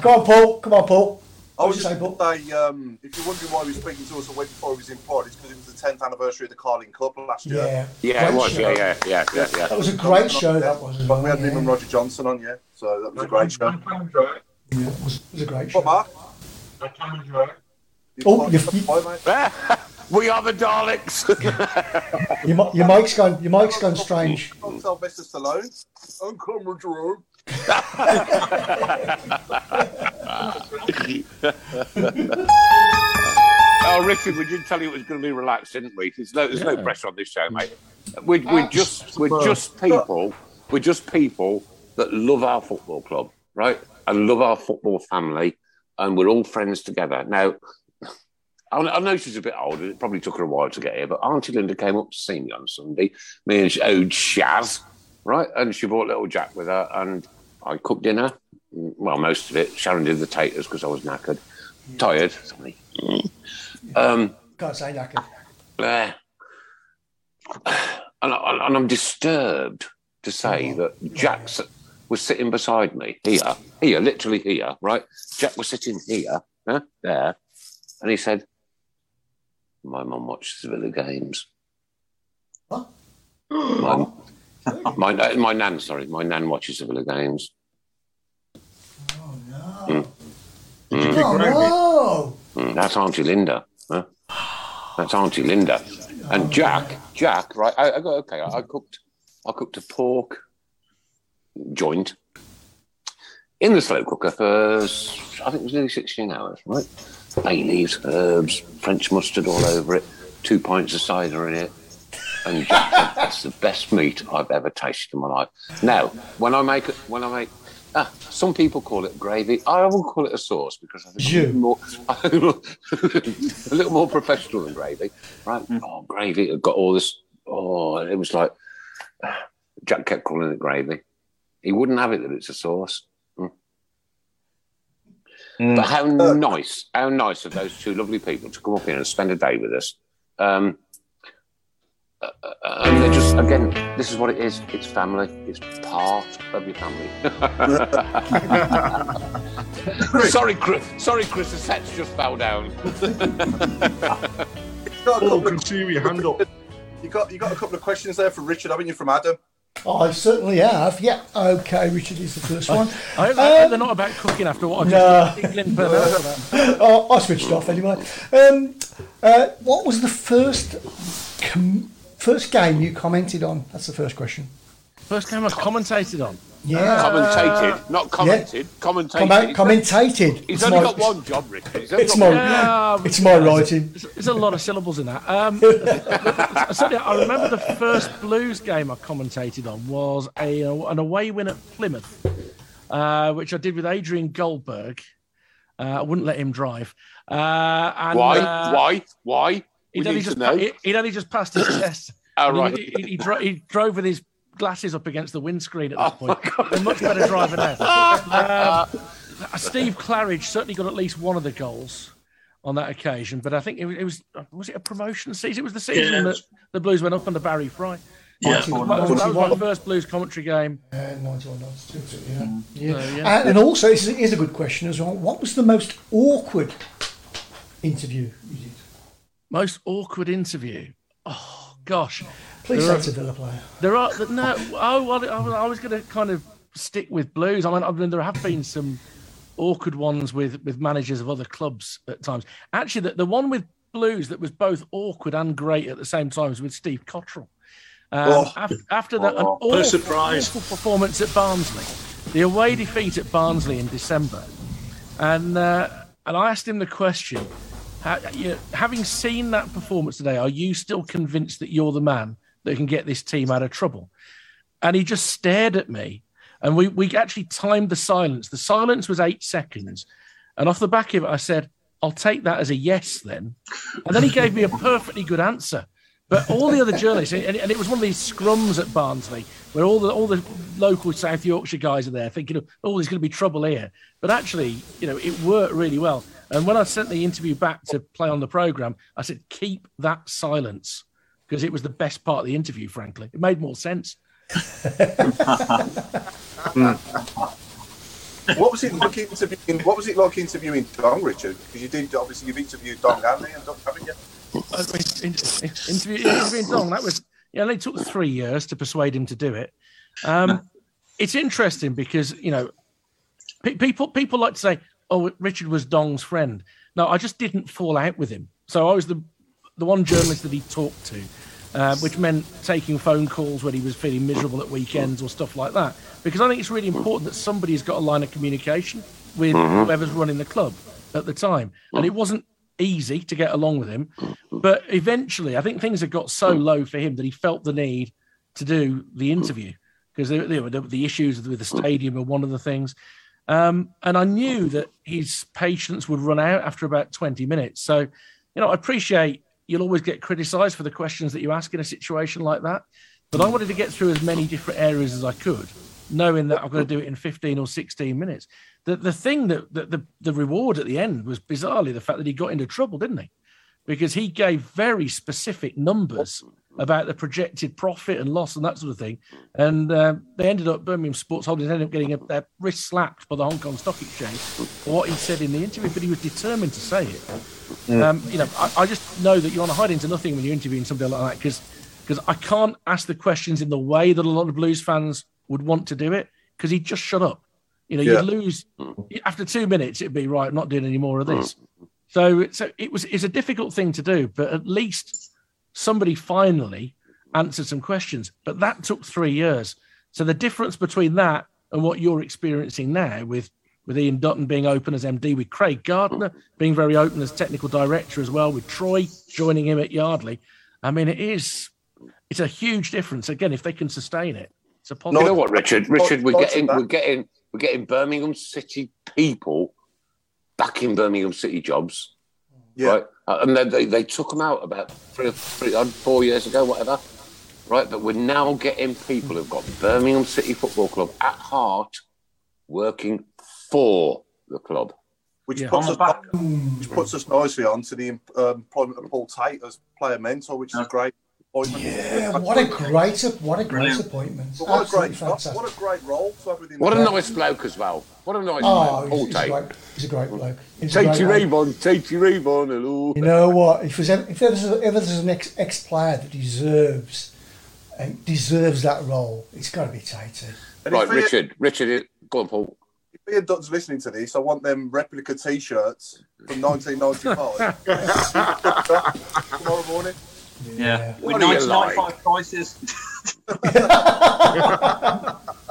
Come on, Paul. Come on, Paul. I was just going to say, um, if you're wondering why he was speaking to us a week before he was in pod, it's because it was the 10th anniversary of the Carling Cup last year. Yeah. Yeah, it was. show. Yeah, yeah, yeah, yeah, yeah. That was a great show. That was. But we well, had him and Roger Johnson on, yeah. So that was a great show. Yeah, it was, it was a great show. What, Mark? Oh, you, you, [LAUGHS] We are the Daleks. [LAUGHS] your, mi- your mic's gone. Your mic's gone strange. Don't tell Mr. Stallone. I'm Cameron Jerome. [LAUGHS] oh, Richard, we did tell you it was going to be relaxed, didn't we? There's no, there's no pressure on this show, mate. We're, we're just we're just people. We're just people that love our football club, right? And love our football family, and we're all friends together. Now, I I know she's a bit older. It probably took her a while to get here, but Auntie Linda came up to see me on Sunday. Me and old Shaz, right? And she brought little Jack with her, and I cooked dinner. Well, most of it. Sharon did the taters because I was knackered, tired. Sorry. Um, Can't say knackered. uh, [SIGHS] and, I, and I'm disturbed to say that Jack was sitting beside me here, here, literally here, right? Jack was sitting here, huh, there, and he said, "My mum watches the Villa games." My, [GASPS] My uh, my nan, sorry, my nan watches the Villa games. Mm. Mm. Oh no! Mm, That's Auntie Linda. Huh? That's Auntie Linda. And Jack, Jack, right? I, I got okay. I, I cooked, I cooked a pork joint in the slow cooker for I think it was nearly sixteen hours. Right? Bay leaves, herbs, French mustard all over it, two pints of cider in it. And Jack [LAUGHS] that's the best meat I've ever tasted in my life. Now, when I make it, when I make, ah, some people call it gravy. I will call it a sauce because I think it's a little more, [LAUGHS] [LAUGHS] a little more professional than gravy. Right? Oh, gravy! It got all this. Oh, it was like Jack kept calling it gravy. He wouldn't have it that it's a sauce. Mm. But how nice, how nice of those two lovely people to come up here and spend a day with us. Um, uh, uh, and they're just, again, this is what it is. It's family. It's part of your family. [LAUGHS] sorry, Chris. Sorry, Chris. The set's just fell down. [LAUGHS] Oh, can see your hand up. [LAUGHS] You got you got a couple of questions there for Richard, haven't you? From Adam. I certainly have. Yeah. Okay, Richard is the first one. I hope, I hope they're not about cooking after what I No. just England per hour. [LAUGHS] oh, I switched off anyway. Um, uh, what was the first com- first game you commented on? That's the first question. First game I commentated on. Yeah. commentated, not commented. Commentated. Comment- commentated. He's It's only my- got one job, Rick. He's only It's got my one. [LAUGHS] it's my writing. There's, there's a lot of syllables in that. Um, [LAUGHS] certainly, I remember the first Blues game I commentated on was a an away win at Plymouth, uh, which I did with Adrian Goldberg. Uh, I wouldn't let him drive. Uh, and, Why? uh, Why? Why? He'd only, just, to know. he- he'd only just passed his test. [COUGHS] Oh, And he- right. He, he, dro- he drove with his glasses up against the windscreen at Oh, that point. A much better driver now. [LAUGHS] um, Steve Claridge certainly got at least one of the goals on that occasion, but I think it was, it was was it a promotion season? It was the season Yeah. that the Blues went up under Barry Fry. Yeah. that, was, my first Blues commentary game. Uh, 91, 92, yeah. yeah. Uh, yeah. And, and also, this is, is a good question as well. What was the most awkward interview you did? Most awkward interview. Oh gosh. Please There say are- Villa player. There are no. Oh, well, I was, I was going to kind of stick with Blues. I mean, I mean, there have been some awkward ones with with managers of other clubs at times. Actually, the, the one with Blues that was both awkward and great at the same time was with Steve Cotterill. Um, Oh. after, after that, an Oh, awful, a surprise. awful performance at Barnsley, the away defeat at Barnsley in December, and uh, and I asked him the question. having seen that performance today, are you still convinced that you're the man that can get this team out of trouble? And he just stared at me. And we, we actually timed the silence. The silence was eight seconds. And off the back of it, I said, I'll take that as a yes then. And then he gave me a perfectly good answer. But all the other journalists, and, and it was one of these scrums at Barnsley, where all the all the local South Yorkshire guys are there thinking, oh, there's going to be trouble here. But actually, you know, it worked really well. And when I sent the interview back to play on the program, I said, keep that silence because it was the best part of the interview. Frankly, it made more sense. [LAUGHS] What was it like interviewing? What was it like interviewing Dong, Richard? Because you did obviously you've interviewed Dong, haven't you? Haven't you? I mean, in- in- interview, interviewing Dong, that was yeah. It only took three years to persuade him to do it. Um, [LAUGHS] it's interesting because you know pe- people people like to say, "Oh, Richard was Dong's friend." No, I just didn't fall out with him. So I was the the one journalist that he talked to, uh, which meant taking phone calls when he was feeling miserable at weekends or stuff like that. Because I think it's really important that somebody's got a line of communication with Mhm. whoever's running the club at the time. And it wasn't easy to get along with him, but eventually, I think things had got so low for him that he felt the need to do the interview because the, the, the issues with the stadium were one of the things. Um, and I knew that his patience would run out after about 20 minutes. So, you know, I appreciate you'll always get criticized for the questions that you ask in a situation like that. But I wanted to get through as many different areas as I could, knowing that I've got to do it in 15 or 16 minutes. The, the thing that, that the, the reward at the end was bizarrely the fact that he got into trouble, didn't he? Because he gave very specific numbers about the projected profit and loss and that sort of thing. And uh, they ended up, Birmingham Sports Holdings ended up getting a, their wrist slapped by the Hong Kong Stock Exchange for what he said in the interview, but he was determined to say it. Mm. Um, you know, I, I just know that you're on a hiding to nothing when you're interviewing somebody like that because because I can't ask the questions in the way that a lot of Blues fans would want to do it because he'd just shut up. You know, Yeah. you'd lose after two minutes. It'd be right. I'm not doing any more of this. So, so it was. It's a difficult thing to do, but at least somebody finally answered some questions. But that took three years. So the difference between that and what you're experiencing now with with Ian Dutton being open as MD, with Craig Gardner being very open as technical director as well, with Troy joining him at Yardley. I mean, it is it's a huge difference. Again, if they can sustain it, it's a positive. You know what, Richard? Richard, we're getting we're getting we're getting Birmingham City people back in Birmingham City jobs, Yeah. right? Uh, and then they, they took them out about three, three, uh, four years ago, whatever, right? But we're now getting people who've got Birmingham City Football Club at heart, working for the club. Which Yeah. puts us back. which puts us nicely on to the um, employment of Paul Tait as player mentor, which is a great appointment. Yeah, what a great, what a great appointment. What a great what a great role to have within What a nice bloke as well. What a nice Oh, bloke. Paul he's, he's, a Tait. great, he's a great bloke. He's a Tatey great bloke. Raybon, Tatey Raybon, hello. You know what? If there's ever, if there's, ever there's an ex, ex player that deserves uh, deserves that role, it's got to be Tatey. Right, if Ian- Richard, Richard, go on, Paul. If Ian Dutt's listening to this, I want them replica T-shirts from 1995 [LAUGHS] tomorrow morning. Yeah. With What are you 1995 prices. [LAUGHS] [LAUGHS]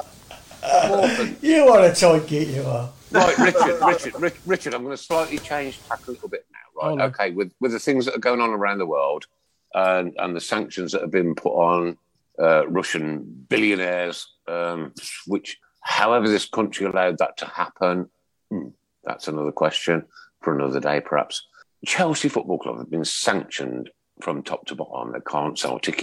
You are a tight git, you are. Right, Richard, Richard, Rich, Richard, I'm going to slightly change tack a little bit now, right? Oh, no. Okay, with, with the things that are going on around the world and, and the sanctions that have been put on uh, Russian billionaires, um, which, however, this country allowed that to happen, hmm, that's another question for another day, perhaps. Chelsea Football Club have been sanctioned from top to bottom. They can't sell tickets.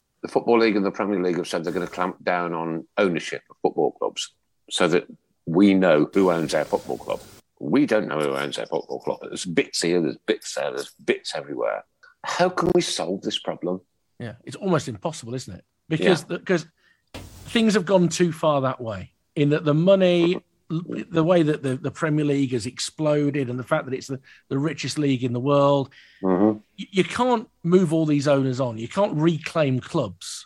the Football League and the Premier League have said they're going to clamp down on ownership of football clubs so that we know who owns our football club. We don't know who owns our football club. There's bits here, there's bits there, there's bits everywhere. How can we solve this problem? Yeah, it's almost impossible, isn't it? Because because things have gone too far that way. In that the money, the way that the, the Premier League has exploded, and the fact that it's the, the richest league in the world, Mm-hmm. you, you can't move all these owners on. You can't reclaim clubs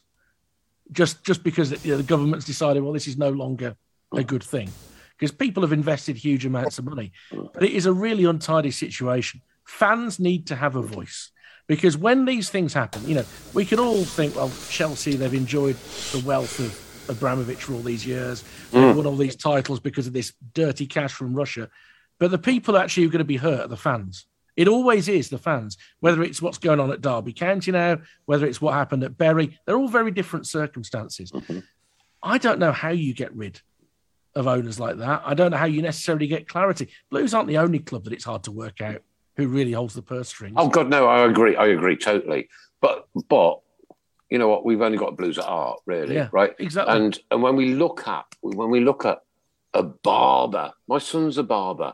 just just because you know, the government's decided, well, this is no longer a good thing. Because people have invested huge amounts of money, but it is a really untidy situation. Fans need to have a voice because when these things happen, you know, we can all think, well, Chelsea, they've enjoyed the wealth of Abramovich for all these years. Mm. won all these titles because of this dirty cash from Russia. But the people actually who are going to be hurt are the fans. It always is the fans, whether it's what's going on at Derby County now, whether it's what happened at Bury. They're all very different circumstances. I don't know how you get rid of owners like that. I don't know how you necessarily get clarity. Blues aren't the only club that it's hard to work out who really holds the purse strings. Oh God, no, I agree. I agree totally. But but you know what? We've only got blues at art, really, Yeah, right? exactly. And and when we look at when we look at a barber, my son's a barber,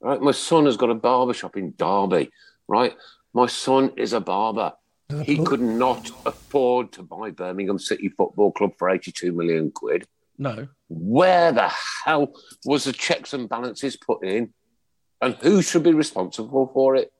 right? My son has got a barber shop in Derby, right? My son is a barber. He could not afford to buy Birmingham City Football Club for eighty-two million quid. No. Where the hell was the checks and balances put in, and who should be responsible for it?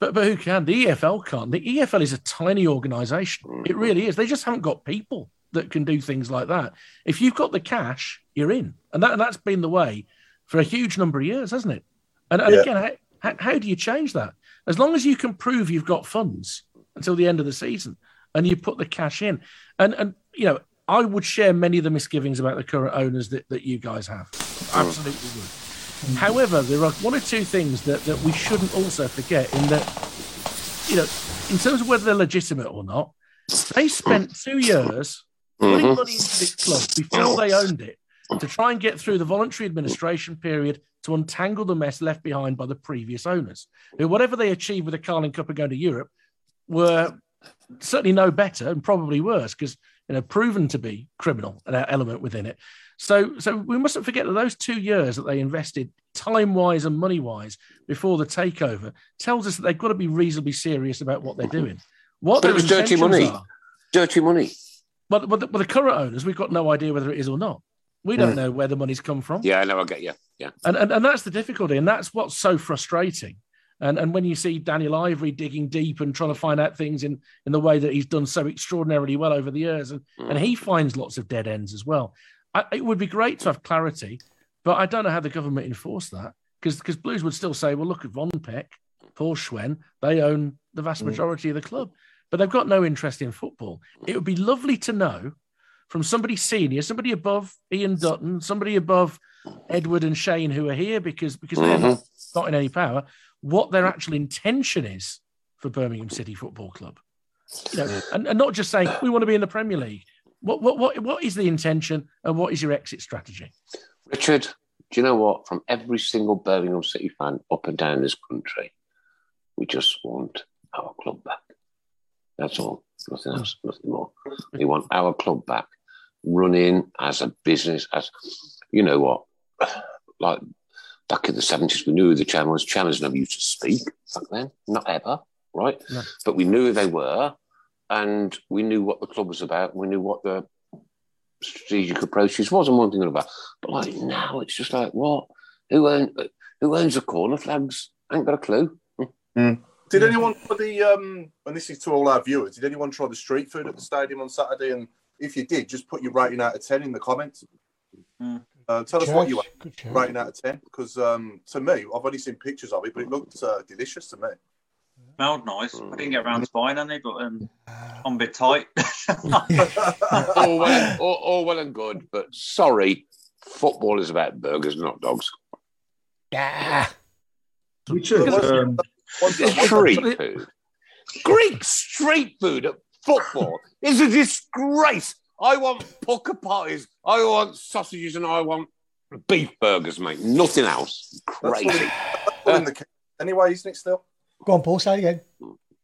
But but who can? The EFL can't. The EFL is a tiny organisation. Mm. It really is. They just haven't got people that can do things like that. If you've got the cash, you're in, and that and that's been the way for a huge number of years, hasn't it? And, and Yeah. again, how, how, how do you change that? As long as you can prove you've got funds, until the end of the season, and you put the cash in. And and you know, I would share many of the misgivings about the current owners that, that you guys have. Mm. Absolutely would. However, there are one or two things that, that we shouldn't also forget in that, you know, in terms of whether they're legitimate or not, they spent two years putting Mhm. money into this club before they owned it to try and get through the voluntary administration period to untangle the mess left behind by the previous owners, who, whatever they achieved with the Carling Cup and going to Europe, were certainly no better and probably worse because you know proven to be criminal an element within it. So, so we mustn't forget that those two years that they invested time wise and money wise before the takeover tells us that they've got to be reasonably serious about what they're doing. What But it was dirty money. are- Dirty money. but, but, the, but the current owners, we've got no idea whether it is or not. We don't Mm. know where the money's come from. Yeah, I know. I get you. Yeah. And, and and that's the difficulty, and that's what's so frustrating. And and when you see Daniel Ivery digging deep and trying to find out things in in the way that he's done so extraordinarily well over the years, and and he finds lots of dead ends as well. I, it would be great to have clarity, but I don't know how the government enforce that because because Blues would still say, well, look at Vong Pech, Paul Suen, they own the vast Mm. majority of the club, but they've got no interest in football. It would be lovely to know from somebody senior, somebody above Ian Dutton, somebody above Edward and Shane who are here because because they're not, not in any power, what their actual intention is for Birmingham City Football Club. You know, and, and not just saying we want to be in the Premier League. What what what what is the intention and what is your exit strategy? Richard, do you know what? From every single Birmingham City fan up and down this country, we just want our club back. That's all. Nothing else. Nothing more. We want our club back, running as a business. As you know what? Like back in the seventies, we knew who the chairman was. Chairmans never used to speak back then, not ever, right? No. But we knew who they were, and we knew what the club was about. We knew what the strategic approaches was and one thing and about. But like now, it's just like what? Who owns who owns the corner flags? I ain't got a clue. Did anyone for the um? And this is to all our viewers. Did anyone try the street food at the stadium on Saturday? And if you did, just put your rating out of ten in the comments. Uh, tell us what you choice, good choice. rating out of ten. Because um, to me, I've only seen pictures of it, but it looked uh, delicious to me. Smelled nice. I didn't get around to buying any, but um, I'm a bit tight. [LAUGHS] all, well and, all, all well and good, but sorry, football is about burgers, not dogs. Yeah. Richard, um, Street food. Greek street food at football is a disgrace. I want Pukka pies, I want sausages, and I want beef burgers, mate. Nothing else. That's Crazy. Still in the anyway, isn't it still? Go on, Paul, say it again.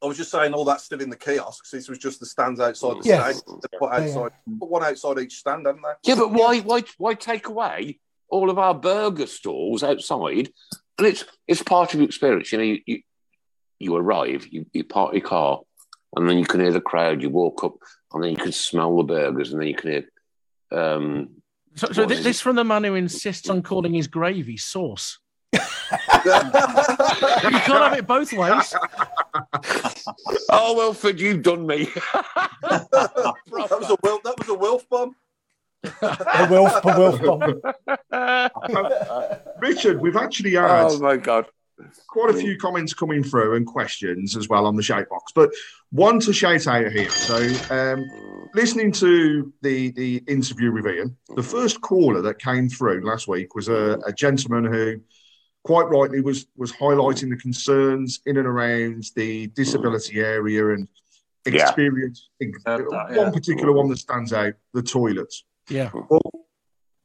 I was just saying all that's still in the kiosks. This was just the stands outside the Yeah. stadium. They put Yeah, yeah. put one outside each stand, haven't they? Yeah, but why, why, why take away all of our burger stalls outside? And it's it's part of your experience. You know, you you, you arrive, you, you park your car, and then you can hear the crowd. You walk up, and then you can smell the burgers, and then you can hear. Um, So, so what thi- is this from the man who insists on calling his gravy sauce. You can't have it both ways. oh, Wilford, you've done me. that was a Wil- that was a Wilf bomb. A wolf, a wolf bomb. [LAUGHS] Richard, we've actually had oh my god. quite a few comments coming through and questions as well on the shout box, but one to shout out here. So, um, listening to the the interview with Ian, the first caller that came through last week was a, a gentleman who, quite rightly, was was highlighting the concerns in and around the disability area and Yeah. experience. that, one particular one that stands out: the toilets. Yeah. Well,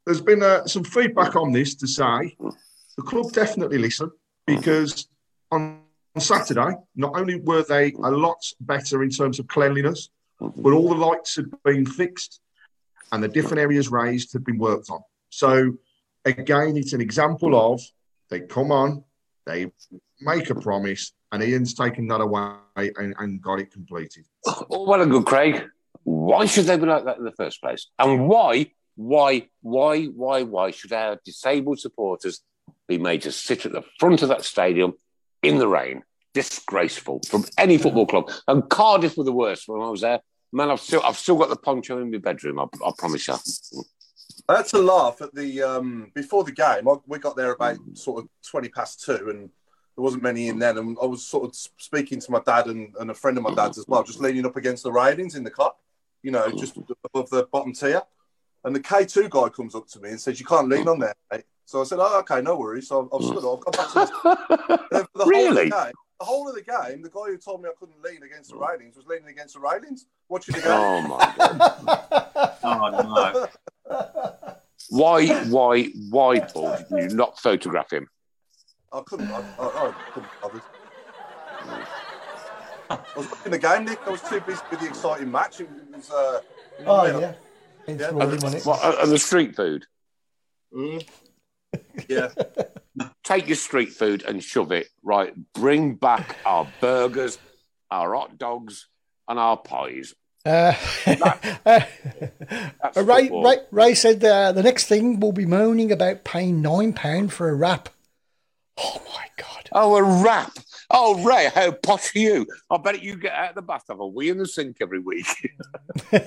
there's been uh, some feedback on this to say the club definitely listen because on Saturday, not only were they a lot better in terms of cleanliness, but all the lights had been fixed and the different areas raised had been worked on. So, again, it's an example of they come on, they make a promise, and Ian's taken that away and, and got it completed. All well and good, Craig. Why should they be like that in the first place? And why, why, why, why, why should our disabled supporters be made to sit at the front of that stadium in the rain? Disgraceful from any football club. And Cardiff were the worst when I was there. Man, I've still, I've still got the poncho in my bedroom. I, I promise you. I had to laugh at the um, before the game. I, we got there about hmm. sort of twenty past two, and there wasn't many in then, and I was sort of speaking to my dad and, and a friend of my dad's as well, just leaning up against the railings in the cup, you know, just hmm. above the bottom tier. And the K2 guy comes up to me and says, "You can't lean on there." Mate. So I said, "Oh, okay, no worries." So I've, I've stood up. I've gone back to the, and the whole of the Really? game, the whole of the game, the guy who told me I couldn't lean against the hmm. railings was leaning against the railings, watching the game. Oh my god! [LAUGHS] Oh no! Why, why, why, Paul? Did you not photograph him? I couldn't. I, I, I couldn't bother. I was watching the game, Nick. I was too busy with the exciting match. It was. Uh, Oh, what yeah. It's Yeah. rolling on. What, uh, and the street food. Mm. Yeah. [LAUGHS] Take your street food and shove it. Right. Bring back our burgers, our hot dogs, and our pies. Uh, [LAUGHS] uh, Ray. Ray, Ray said uh, the next thing we'll be moaning about paying nine pound for a wrap. Oh my god! Oh, a wrap. Oh, Ray, how posh are you? I bet you get out of the bath, have a wee in the sink every week. [LAUGHS]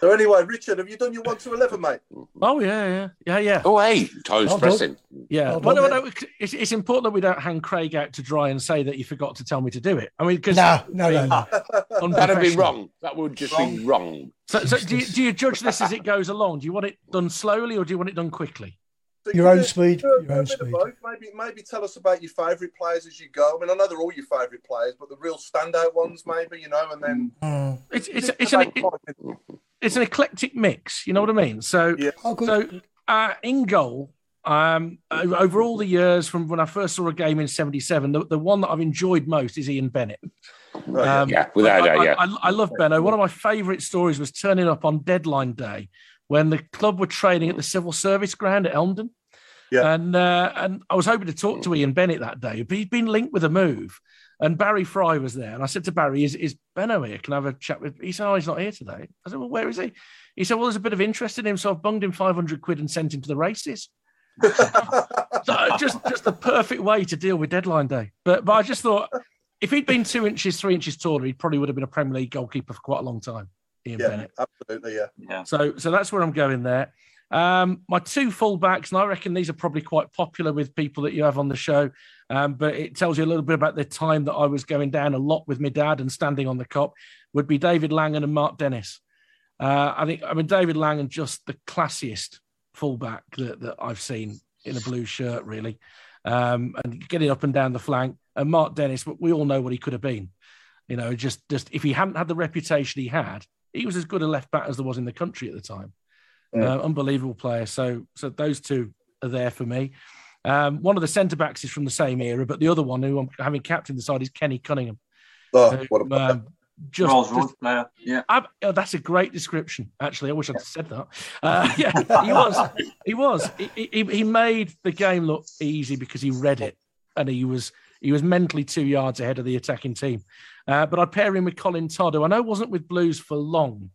So anyway, Richard, have you done your one to eleven, mate? Oh yeah, yeah, yeah, yeah. Oh, hey, time's Well done. pressing. Yeah, Well well, no, done, no, it's, it's important that we don't hang Craig out to dry and say that you forgot to tell me to do it. I mean, because No, no, [LAUGHS] no, no. That'd be wrong. That would just be wrong. So, so do, you, do you judge this as it goes along? Do you want it done slowly or do you want it done quickly? Your own speed. Do Your a own bit of speed. both. Maybe, maybe tell us about your favourite players as you go. I mean, I know they're all your favourite players, but the real standout ones, maybe you know, and then It's it's it's an it's an eclectic mix. You know what I mean? So so uh, in goal. Um, over all the years from when I first saw a game in '77, the, the one that I've enjoyed most is Ian Bennett. yeah. Yeah, without I, doubt, I- yeah. I, I love Benno. One of my favourite stories was turning up on deadline day when the club were training at the civil service ground at Elmdon. Yeah. And uh, and I was hoping to talk to Ian Bennett that day, but he'd been linked with a move. And Barry Fry was there. And I said to Barry, Is, is Benno here? Can I have a chat with He said, Oh, he's not here today. I said, Well, where is he? He said, Well, there's a bit of interest in him. So I've bunged him 500 quid and sent him to the races. [LAUGHS] So just just the perfect way to deal with deadline day. But but I just thought if he'd been two inches, three inches taller, he probably would have been a Premier League goalkeeper for quite a long time. Ian yeah, Bennett. absolutely, yeah, yeah. So so that's where I'm going there. Um, my two fullbacks, and I reckon these are probably quite popular with people that you have on the show. Um, but it tells you a little bit about the time that I was going down a lot with my dad and standing on the Kop. Would be David Langan and Mark Dennis. Uh, I think I mean David Langan just the classiest fullback that, that I've seen in a blue shirt, really, um, and getting up and down the flank. And Mark Dennis, we all know what he could have been. You know, just just if he hadn't had the reputation he had, he was as good a left back as there was in the country at the time. Yeah. Uh, unbelievable player. So so those two are there for me. Um, one of the centre backs is from the same era, but the other one who I'm having captain the side is Kenny Cunningham. Oh, who, what a um, just, Rolls Royce player. Yeah. Ab- oh, that's a great description. Actually, I wish I'd said that. Uh, [LAUGHS] yeah, he was. He was. He, he, he made the game look easy because he read it, and he was he was mentally two yards ahead of the attacking team. Uh, but I'd pair him with Colin Todd, who I know wasn't with Blues for long,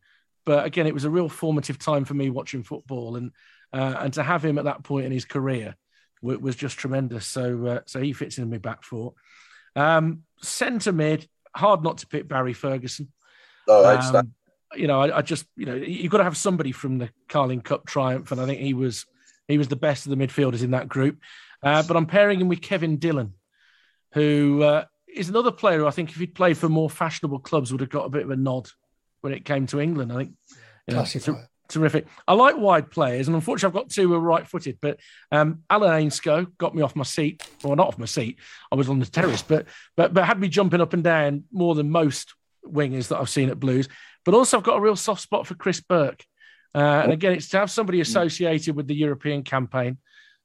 but again, it was a real formative time for me watching football, and uh, and to have him at that point in his career wa- was just tremendous. So uh, so he fits in my back four. Um, centre mid, hard not to pick Barry Ferguson. Oh. Um, you know, I, I just you know you've got to have somebody from the Carling Cup triumph, and I think he was he was the best of the midfielders in that group. Uh, but I'm pairing him with Kevin Dillon, who uh, is another player who I think if he'd played for more fashionable clubs would have got a bit of a nod when it came to England. I think you know, ter- terrific. I like wide players, and unfortunately, I've got two who are right-footed. But um, Alan Ainscow got me off my seat, well, not off my seat. I was on the terrace, but but but had me jumping up and down more than most wingers that I've seen at Blues. But also, I've got a real soft spot for Chris Burke. Uh, and again, it's to have somebody associated with the European campaign.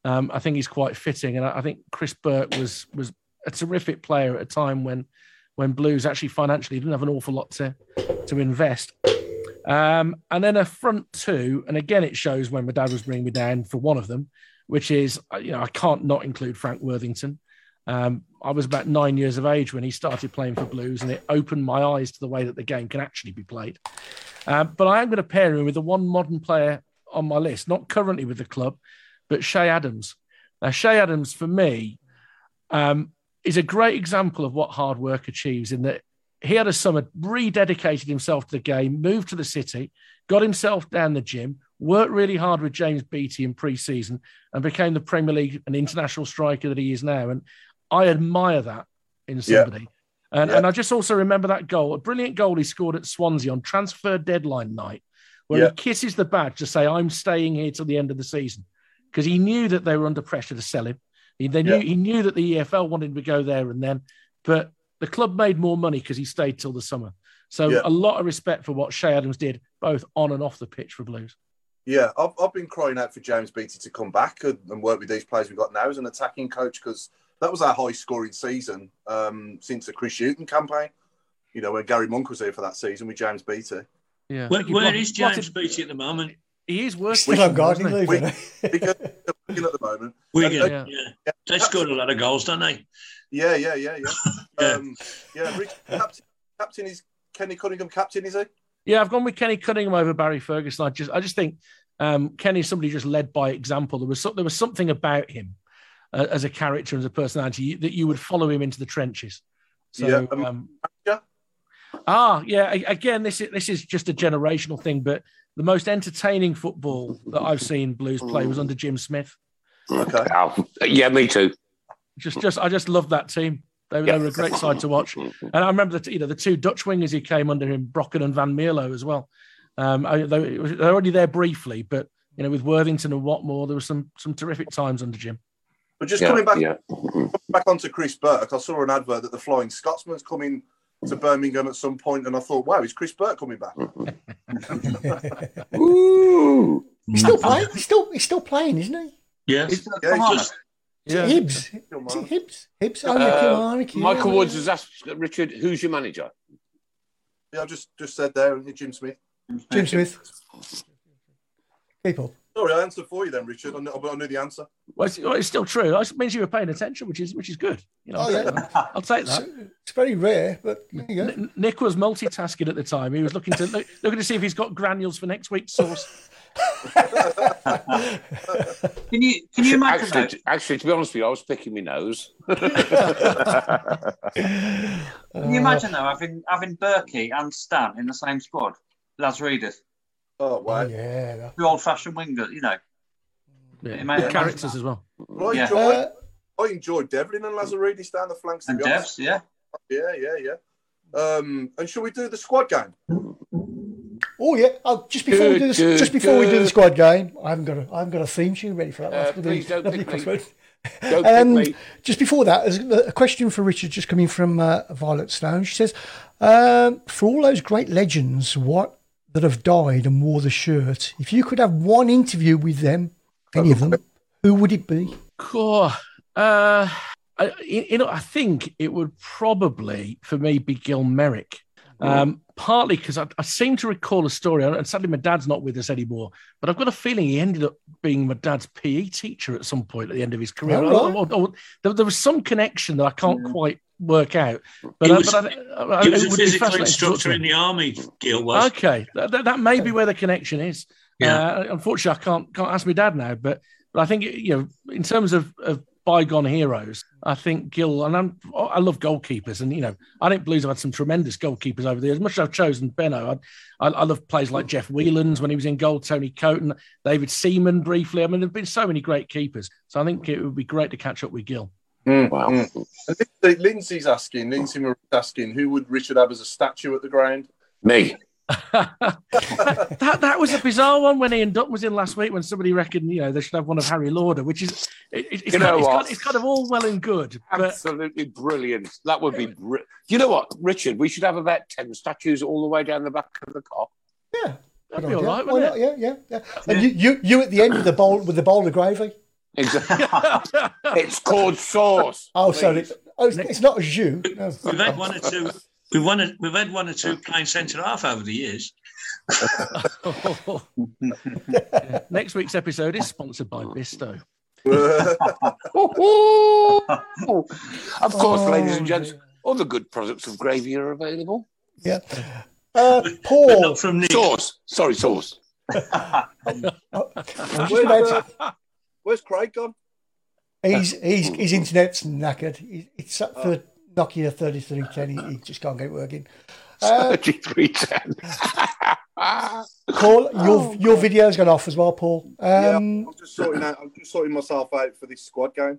Um, I think he's quite fitting, and I, I think Chris Burke was was a terrific player at a time when when Blues actually financially didn't have an awful lot to to invest. Um, and then a front two, and again, it shows when my dad was bringing me down for one of them, which is uh, you know I can't not include Frank Worthington. Um, I was about nine years of age when he started playing for Blues, and it opened my eyes to the way that the game can actually be played. Uh, but I am going to pair him with the one modern player on my list, not currently with the club, but Che Adams. Now, Che Adams, for me, um, is a great example of what hard work achieves in that he had a summer, rededicated himself to the game, moved to the city, got himself down the gym, worked really hard with James Beattie in pre season, and became the Premier League and international striker that he is now. And I admire that in Yeah. somebody. And, Yeah. and I just also remember that goal, a brilliant goal he scored at Swansea on transfer deadline night, where Yeah. he kisses the badge to say, I'm staying here till the end of the season. Because he knew that they were under pressure to sell him. He, they knew, Yeah. he knew that the EFL wanted him to go there and then, but the club made more money because he stayed till the summer. So Yeah. a lot of respect for what Che Adams did, both on and off the pitch for Blues. Yeah, I've, I've been crying out for James Beattie to come back and, and work with these players we've got now as an attacking coach because that was our high scoring season um, since the Chris Hughton campaign. You know, when Gary Monk was here for that season with James Beattie. Yeah. Where, He where blotted- is James Beattie at the moment? He is working. Still on gardening isn't he? leave, isn't? Wigan at the moment. Wigan, And- yeah. and- They scored a lot of goals, don't they? Yeah, yeah, yeah, yeah. [LAUGHS] Yeah. Um, yeah, Rich, captain, captain is Kenny Cunningham. Captain is he? Yeah, I've gone with Kenny Cunningham over Barry Ferguson. I just, I just think um, Kenny's somebody just led by example. There was, so, there was something about him uh, as a character, as a personality, that you would follow him into the trenches. So, Yeah, um, um, yeah. ah, yeah. Again, this is this is just a generational thing, but the most entertaining football that I've seen Blues play was under Jim Smith. Okay. Oh, yeah, me too. Just, just, I just loved that team. They, they were a great side to watch. And I remember the, you know, the two Dutch wingers who came under him, Brocken and Van Mierlo as well. Um, I, they, they're already there briefly, but you know, with Worthington and Whatmore, there were some some terrific times under Jim. But just Yeah, coming back yeah. back onto Chris Burke, I saw an advert that the Flying Scotsman's coming to Birmingham at some point, and I thought, wow, is Chris Burke coming back? [LAUGHS] Ooh. He's still playing. He's still he's still playing, isn't he? Yeah. yeah, he's just, Is it Hibs? Is it Hibs? Hibs? Oh, yeah, Uh, Kilmarnock, yeah. Michael Woods has asked Richard, who's your manager? yeah, I just just said there, Jim Smith. Jim Smith. People. Sorry, I answered for you then, Richard. I knew, but I knew the answer. Well, it's, well, it's still true. It means you were paying attention, which is which is good. You know, Oh, I'll, yeah. take that. I'll take It's, that. it's very rare, but there you go. N- Nick was multitasking at the time. He was looking to look, looking to see if he's got granules for next week's sauce. [LAUGHS] Can you can you imagine Actually, that? actually, to be honest with you, I was picking my nose. [LAUGHS] Can you imagine though having having Berkey and Stan in the same squad? Lazaridis, Oh, wow. Oh, yeah. that- the old fashioned winger, you know. Yeah, Imagine- characters as well. Well, I, Yeah. enjoyed, Uh, I enjoyed Devlin and Lazaridis down the flanks. And be. Devs, yeah. Yeah, yeah, yeah. Um, and shall we do the squad game? Oh yeah. Oh, just before we do this, Good, just before we do the squad game, I haven't got a I haven't got a theme tune ready for that. Uh, That's gonna be please don't lovely pick me. crossword. Don't pick Um, me. just before that, there's a question for Richard just coming from uh, Violet Stone. She says, um, "For all those great legends, what that have died and wore the shirt, if you could have one interview with them, any of them, who would it be?" Cool. Uh, I, you know, I think it would probably, for me, be Gil Merrick. Um, partly because I, I seem to recall a story, and sadly my dad's not with us anymore, but I've got a feeling he ended up being my dad's PE teacher at some point at the end of his career. Oh, I- right. There, there was some connection that I can't quite work out. But, was- but I, I, it was a would physical fascinating to talk to instructor in the army. Gil was. Okay, that, that, may be where the connection is. Yeah. Uh, unfortunately, I can't can't ask my dad now, but but I think you know, in terms of, of bygone heroes, I think Gil and I'm, I love goalkeepers, and you know, I think Blues have had some tremendous goalkeepers over the years. As much as I've chosen Benno, I, I, I love players like Jeff Wealands when he was in goal, Tony Coton, David Seaman briefly. I mean, there've been so many great keepers, so I think it would be great to catch up with Gil. Mm, wow. Mm. And Lindsay's asking, Lindsay Marie's asking, who would Richard have as a statue at the ground? Me. [LAUGHS] that that was a bizarre one when Ian Duck was in last week when somebody reckoned you know they should have one of Harry Lauder, which is it, it's, You kind, know it's, what? kind, it's kind of all well and good, but Absolutely brilliant. That would be. Br- you know what, Richard? We should have about ten statues all the way down the back of the car. Yeah, that'd be all idea. right, Why wouldn't not? it? Yeah, yeah, yeah. And you, you, you at the end with the bowl with the bowl of gravy. Exactly. it's called sauce. Oh, sorry. Oh, it's, it's not a jus. No. We've had one or two. We've won. A, we've had one or two playing centre half over the years. Yeah. [LAUGHS] Next week's episode is sponsored by Bisto. [LAUGHS] of course, Oh, ladies and gents, all the good products of gravy are available. Yeah. Uh, But Paul. not from Nick. Sauce. Sorry, sauce. I'm just about uh, where's Craig gone? He's, he's, his internet's knackered. It's set for Nokia 3310. He, he just can't get it working. [LAUGHS] Uh, 3310. Paul, [LAUGHS] Paul, Oh, your your video's gone off as well, Paul. yeah, Um, I'm just sorting out. I'm just sorting myself out for this squad game.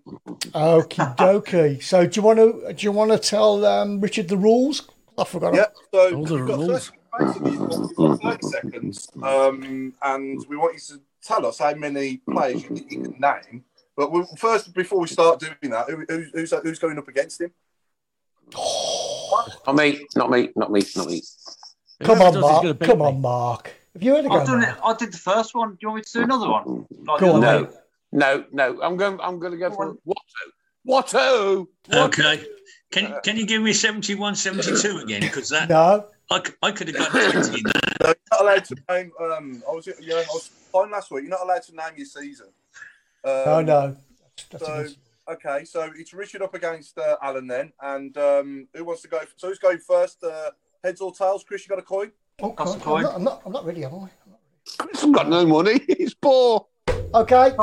Okie dokie. So do you want to do you want to tell um, Richard the rules? I forgot. Yeah. So All the rules. 30, basically, you've got 30 seconds, um, and we want you to tell us how many players you you can mm-hmm. name. But we, first, before we start doing that, who, who, who's who's going up against him? Not me, not me, not me, not me. Come on, Mark. Come on, Mark. Have you had a go? I've done it. I did the first one. Do you want me to do another one? Mm-hmm. Like Go on, No, way? no, no. I'm going. I'm going to go for Watto. Watto. Okay. Can can you give me 71, 72 again? Because that No. I could have got 20 in that. No, you're not allowed to name. Um, I was, yeah, I was fine last week. You're not allowed to name your season. Um, No, no. That's, that's So good- okay, so it's Richard up against uh, Alan then, and um, who wants to go? So who's going first? Uh, heads or tails? Chris, you got a coin? Oh, That's a coin. I'm, not, I'm not. I'm not ready, am I? Chris has got no money. [LAUGHS] He's poor. Okay,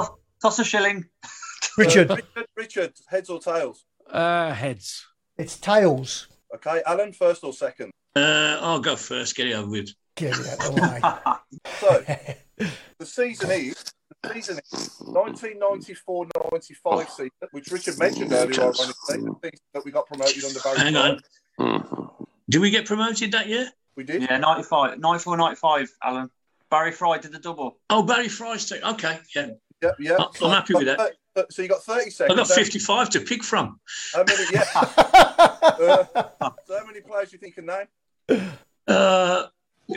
Toss a shilling. [LAUGHS] Richard. Richard, Richard, heads or tails? Uh, heads. It's tails. Okay, Alan, first or second? Uh, I'll go first. Get it over with. Get it out of the way. [LAUGHS] So the season is the season is 1994-95 season, which Richard mentioned earlier, ironically, the season that we got promoted under Barry. Hang on. Mhm. Did we get promoted that year? We did. Yeah, 95, 94, 95, Alan. Barry Fry did the double. Oh, Barry Fry's take. Okay, yeah. Yep, yeah. I'm- I'm happy with that. that. So you got 30 I seconds. got 55 to pick from. How many? Yeah. [LAUGHS] uh, so how many players do you think you can name? Uh,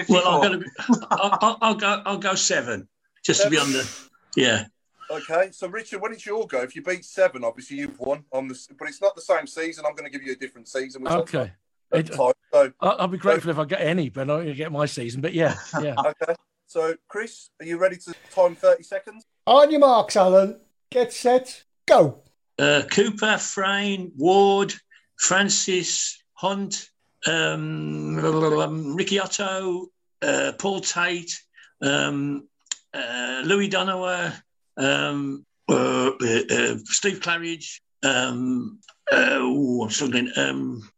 well, I'm gonna be, I'll, I'll, I'll go. I'll go seven, just to be on the. Yeah. Okay, so Richard, when it's your go, if you beat seven, obviously you've won on this, but it's not the same season. I'm going to give you a different season. Okay. I've It- got time. I- I'll be grateful if I get any, but I'm not going to get my season. But yeah, [LAUGHS] yeah. Okay. So, Chris, are you ready to time 30 seconds? On your marks, Alan. Get set. Go. Uh, Cooper, Frain, Ward, Francis, Hunt, um, Ricky Otto, uh, Paul Tait, um, uh, Louis Donowa, um, uh, uh, uh, Steve Claridge. Um, uh, ooh, I'm struggling. Um,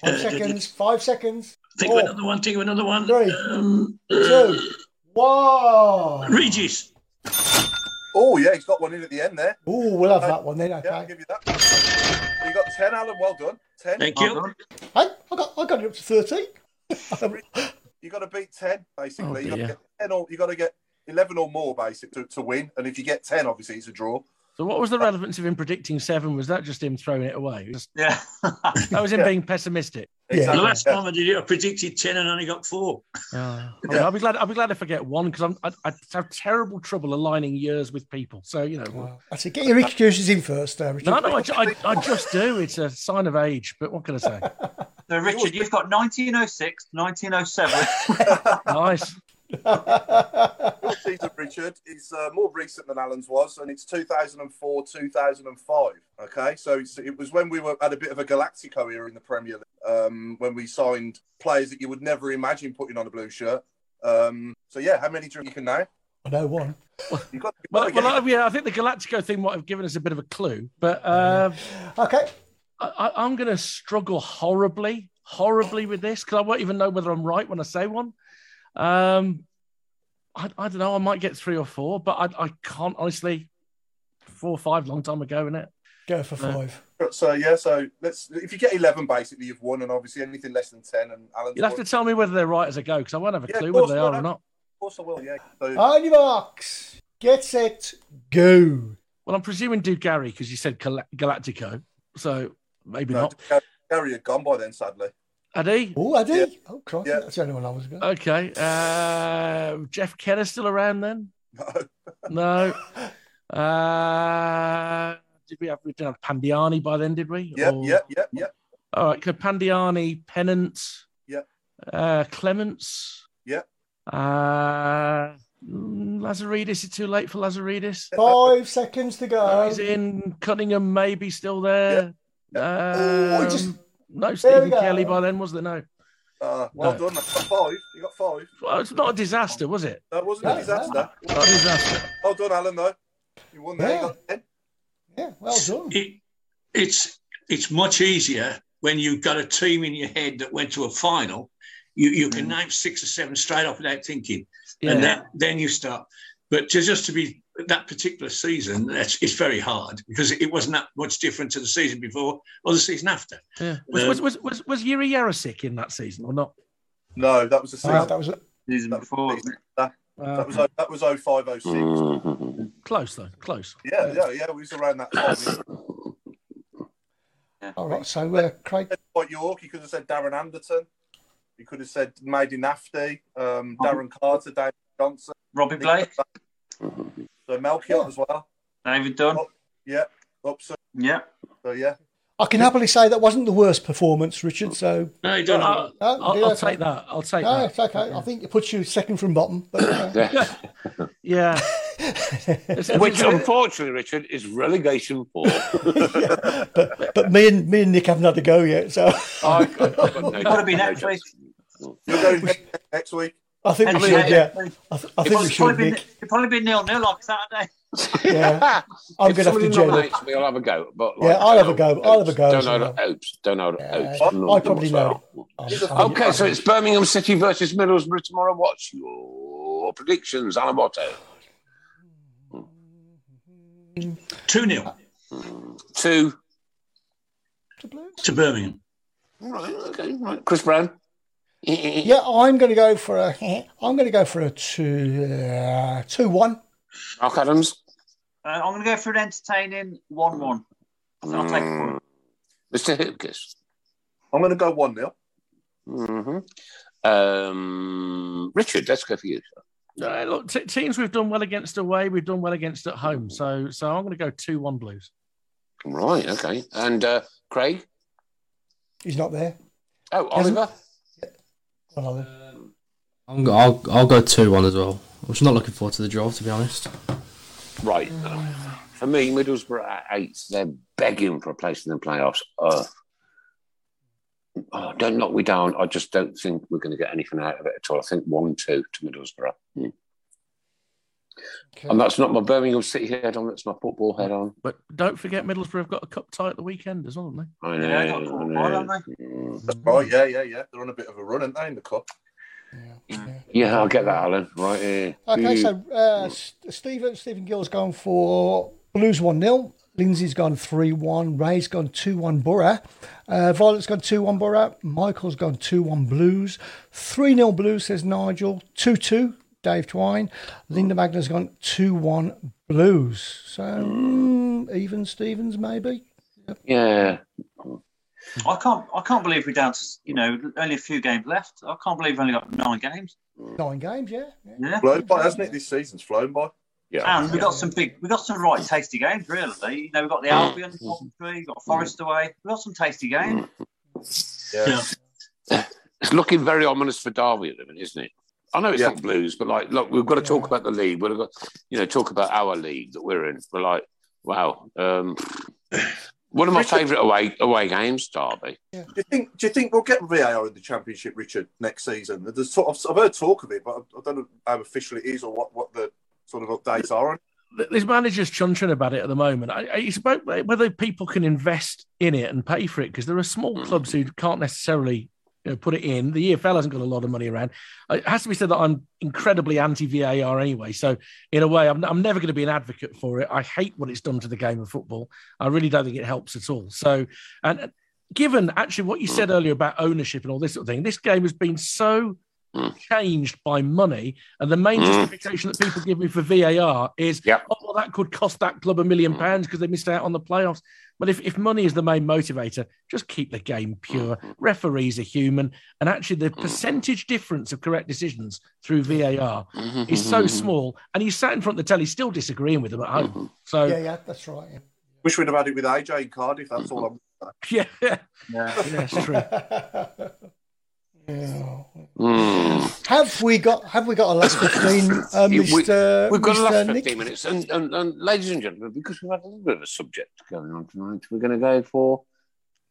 Five uh, seconds. Five seconds. Think of Four, another one. Think of another one. Three, Um, two, one. Regis. Oh, yeah, he's got one in at the end there. Oh, we'll have that one then. Yeah, I'll give you that. You got 10, Alan. Well done. 10. Thank Well you. done. Hey, I got I got it up to thirteen. [LAUGHS] you got to beat 10, basically. Oh, you got to get 10 or you got to get 11 or more, basically, to, to win. And if you get 10, obviously, it's a draw. So what was the relevance of him predicting seven? Was that just him throwing it away? Just- Yeah. [LAUGHS] that was him Yeah. being pessimistic. Yeah. The Exactly. last time I did it, I predicted 10 and only got four. Yeah. I mean, I'll be glad. I'll be glad if I get one because I'm. I, I have terrible trouble aligning years with people. So you know. Wow. That's it. Get your excuses in first, uh, Richard. No, no, I, I, I just do. It's a sign of age. But what can I say? [LAUGHS] So, Richard, you've got 1906, 1907. [LAUGHS] Nice. Your season, Richard, is uh, more recent than Alan's was, and it's 2004 2005. Okay, so it's, it was when we were at a bit of a Galactico era in the Premier League, um, when we signed players that you would never imagine putting on a blue shirt. Um, so, yeah, how many do you can now? I know one. You've got, you've got Well, well, I, yeah, I think the Galactico thing might have given us a bit of a clue, but uh, Okay. I, I- I'm going to struggle horribly, horribly with this because I won't even know whether I'm right when I say one. Um, I, I don't know. I might get three or four, but I, I can't honestly. Four or five, long time ago, isn't it? Go for No. five. So yeah, so let's. If you get eleven, basically you've won, and obviously anything less than ten, and Alan's You'll have to tell me whether they're right as I go because I won't have a Yeah, clue whether they are no. or not. Of course, I will. Yeah. So, On your marks. Get set. Go. Well, I'm presuming do Gary because you said Gal- Galactico, so maybe no, not. Gary- Gary had gone by then, sadly. Adi? Oh, I did. Yeah. Oh, crikey. Yeah. That's the only one I was going. Okay. Uh, Jeff Kenna still around then? No. [LAUGHS] Uh, did we have we didn't have Pandiani by then? Did we? Yep, Or- yep, yep, yep, All right. so Pandiani, Pennant, yep, uh, Clemence, yep. uh, mm, Lazaridis. Is it too late for Lazaridis? Five seconds to go. he's in. Cunningham maybe still there. Oh, it just- Um, no, There Stephen. Kelly by then was there? No. Uh, well No. done. Five. You got five. Well, it's not a disaster, was it? That wasn't No, a disaster. Not a disaster. Well done, Alan. Though you won there. Yeah. You got ten. Yeah, well done. It, it's it's much easier when you've got a team in your head that went to a final you, you can name six or seven straight off without thinking, Yeah. and then then you start. But to, just to be that particular season, that's it's very hard because it wasn't that much different to the season before or the season after. Yeah. Was, was, was, was, was Yuri Jarosik in that season or not? No, that was the season. Uh, that was season before. That, that was oh, that was 05, 06. Close though, close. Yeah, yeah, yeah. We was around that time. all right. So, uh, Craig, Dwight Yorke? You could have said Darren Anderton. You could have said Mehdi Nafti, um, Darren Carter, David Johnson, Robbie Blake, so Melchiot as well. David Dunn. Yeah, Upson. Yeah. So yeah. I can happily say that wasn't the worst performance, Richard. So No, you don't. I'll, No, I'll, I'll take that. I'll take no, that. it's okay. I think it puts you second from bottom. But uh, [LAUGHS] Yeah. [LAUGHS] Which, unfortunately, Richard, is relegation for. [LAUGHS] but but me and me and Nick haven't had a go yet. So I, I, It would be next week. You're going next- next week. I think we should. week. Yeah, I, th- I think we It'll should, probably be, Nick. it'll probably be nil nil like Saturday. Yeah, [LAUGHS] I'm If going to have to somebody gel up. nominates me, I'll have a go. But Yeah, I'll have a go. I'll have a go Don't know well. the hopes. Don't know the hopes. I- I probably know. whatsoever. Okay, so it's Birmingham City versus Middlesbrough tomorrow. What's your predictions, Alan Botto? 2 0 Two. to Birmingham. Right, okay, right. Chris Browne. Yeah, I'm going to go for a. I'm going to go for a two uh, two one. Mark Adams. Uh, I'm going to go for an entertaining 1 1. I'll take a point. Mr. Hipkiss. I'm going to go 1 0. hmm Um, Richard, let's go for you. Uh, look, t- teams we've done well against away, we've done well against at home. So, so I'm going to go two-one Blues. Right, okay. And uh, Craig? He's not there. Oh, Oliver? Well, Oliver. I'm, go- I'll I'll go two one as well. I'm just not looking forward to the draw, to be honest. Right. For me, Middlesbrough at eight, they're begging for a place in the playoffs. Uh, oh, don't knock me down. I just don't think we're going to get anything out of it at all. I think 1 2 to Middlesbrough. Hmm. And that's not my Birmingham City head on, that's my football head on. But don't forget, Middlesbrough have got a cup tie at the weekend as well, haven't they? I know. Yeah, got I four, know. haven't they? Mm. That's right. Yeah, yeah, yeah. They're on a bit of a run, aren't they, in the cup? Yeah, yeah I'll get that, Alan. Right here. Okay, so uh, Stephen Stephen Gill's gone for Blues one 0 Lindsay's gone three one. Ray's gone two one Borough. Uh, Violet's gone two one Borough. Michael's gone two one Blues. Three 0 Blues says Nigel. Two two. Dave Twine. Linda Magna's gone two one Blues. So mm, even Stevens maybe. Yeah. I can't. I can't believe we're down to you know only a few games left. I can't believe we've only got nine games. Nine games, yeah. yeah. Yeah, Flown by, hasn't it? This season's flown by. Yeah. and we got some big. We got some right tasty games. Really, you know, we got the Albion, Coventry, got Forest away. We got some tasty games. Yeah. It's looking very ominous for Derby at the minute, isn't it? I know it's Yeah. not blues, but like, look, we've got to talk about the league. We've got, you know, talk about our league that we're in. We're like, wow. Um, one of my favourite away away games, Derby. Do you think? Do you think we'll get VAR in the Championship, Richard, next season? There's sort of, I've heard talk of it, but I don't know how official it is or what, what the sort of updates are. on. There's managers chunching about it at the moment. I, I, it's about whether people can invest in it and pay for it because there are small clubs who can't necessarily you know, put it in. The EFL hasn't got a lot of money around. Uh, it has to be said that I'm incredibly anti VAR anyway. So, in a way, I'm, I'm never going to be an advocate for it. I hate what it's done to the game of football. I really don't think it helps at all. So, and uh, given actually what you said mm. earlier about ownership and all this sort of thing, this game has been so mm. changed by money. And the main Mm. justification that people give me for VAR is, Yep. oh, well, that could cost that club a million mm. pounds because they missed out on the playoffs. But if, if money is the main motivator, just keep the game pure. Referees are human. And actually, the mm. percentage difference of correct decisions through VAR mm-hmm. is so mm-hmm. small. And he's sat in front of the telly still disagreeing with them at home. Mm-hmm. So, Yeah, yeah, that's right. Yeah. Wish we'd have had it with AJ in Cardiff. That's all I'm. [LAUGHS] yeah, yeah, [LAUGHS] Yeah. that's true. [LAUGHS] Yeah. Mm. Have we got Have we got a last [COUGHS] fifteen, uh, Yeah, we- Mister? We've got Mr. last Nick? 15 minutes. And, and, and ladies and gentlemen, because we've had a little bit of a subject going on tonight, we're going to go for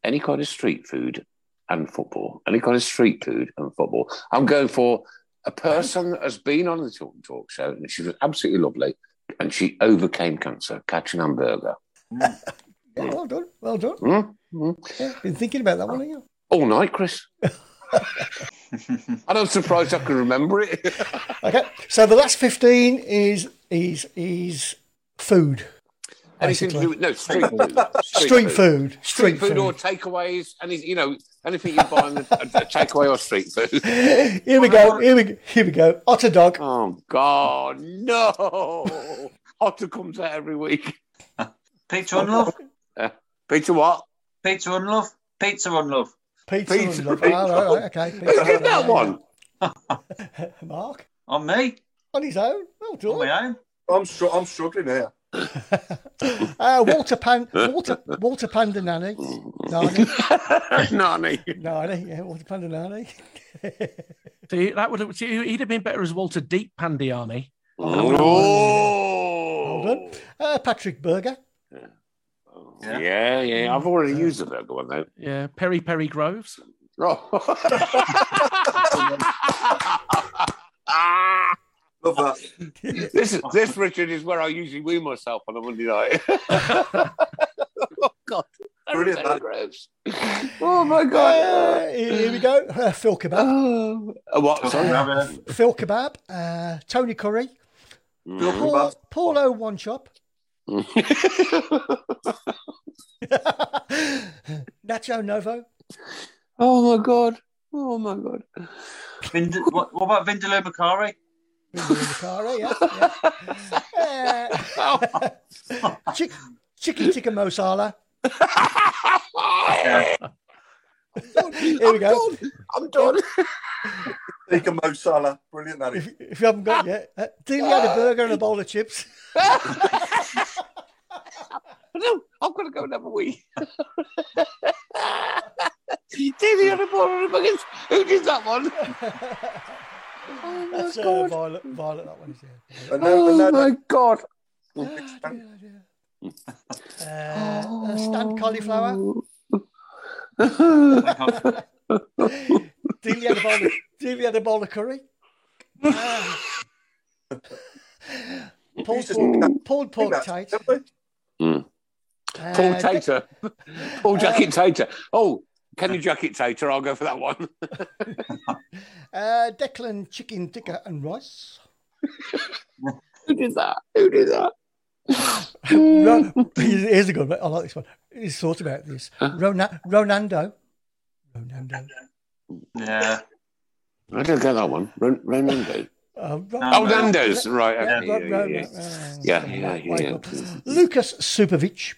any kind of street food and football. Any kind of street food and football. I'm going for a person that has been on the Talk and Talk show, and she was absolutely lovely, and she overcame cancer, catching hamburger. Yeah, [LAUGHS] well done, well done. Mm? Mm. Yeah, been thinking about that one, haven't you? All night, Chris. [LAUGHS] And I'm surprised I can remember it. [LAUGHS] Okay, so the last fifteen is is is food. Anything to do with no street food. Street food. Street Street food, food. or takeaways, and you know anything you buy in a, a takeaway or street food. [LAUGHS] Here we go. Here we go. Here we go. Otter dog. Oh God, no! Otter comes out every week. Pizza on love. Uh, [LAUGHS] pizza what? Pizza on love. Pizza on love. Pizza. Pizza. and love. Oh, right, right, okay. Who did that one? [LAUGHS] Mark On me. on his own. Well On done. my own. I'm str- I'm struggling here. [LAUGHS] Uh, Walter Pan. Walter Walter Panda Nanny. Nani. [LAUGHS] Nani. Nani. Yeah, Walter Panda Nanny. See, that would have, see, he'd have been better as Walter Deep Pandiani. Oh. Well done. Uh, Patrick Berger. Yeah, yeah. Yeah. I've already used the burger one though. Yeah, Perry Perry Groves. Love that. this is this Richard is where I usually wee myself on a Monday night. [LAUGHS] oh God. Brilliant, that. Groves. Oh my God. Uh, here we go. Uh, Phil Kebab. Oh, uh, what? Sorry. Phil Kebab. Uh, Tony Curry. Phil Paul, Kebab. Paulo One Chop. [LAUGHS] Nacho Novo. oh my God. Oh my God. Vind- what, what about Vindaloo Macari? Macari, yeah. yeah. [LAUGHS] Uh, chick, chicken tikka masala. Here we go. I'm done. [LAUGHS] Tikka Mo Salah. Brilliant, that is. If, if you haven't got it yet, uh, Dealey had a burger and a bowl of chips. No, I've got to go and have a wee. Davey [LAUGHS] on the ball on the buckets. Who did that one? oh [LAUGHS] my That's uh, God. Violet, Violet, that one is yeah. And now, and Oh now my God. Uh, uh, Stan Cauliflower. Dealey had a bowl of, Dealey had a bowl of curry. [LAUGHS] Uh, pulled used pork, pulled pork tight. Mm. Uh, Paul De- Tater. [LAUGHS] Paul Jacket Tater. Oh, Kenny Jacket Tater. I'll go for that one. [LAUGHS] uh, Declan chicken tikka and rice. Who did that? Who did that? Ro- here's here's a good one. I like this one. He's thought about this. Rona- Ronando. Ronando. Yeah. I don't get that one. Ron- Ronaldo. Uh, Ro- Oh, Nando's. Right. Yeah, Okay. Yeah, Ro- yeah, uh, yeah. Yeah, yeah, yeah, yeah. Lucas Supovic.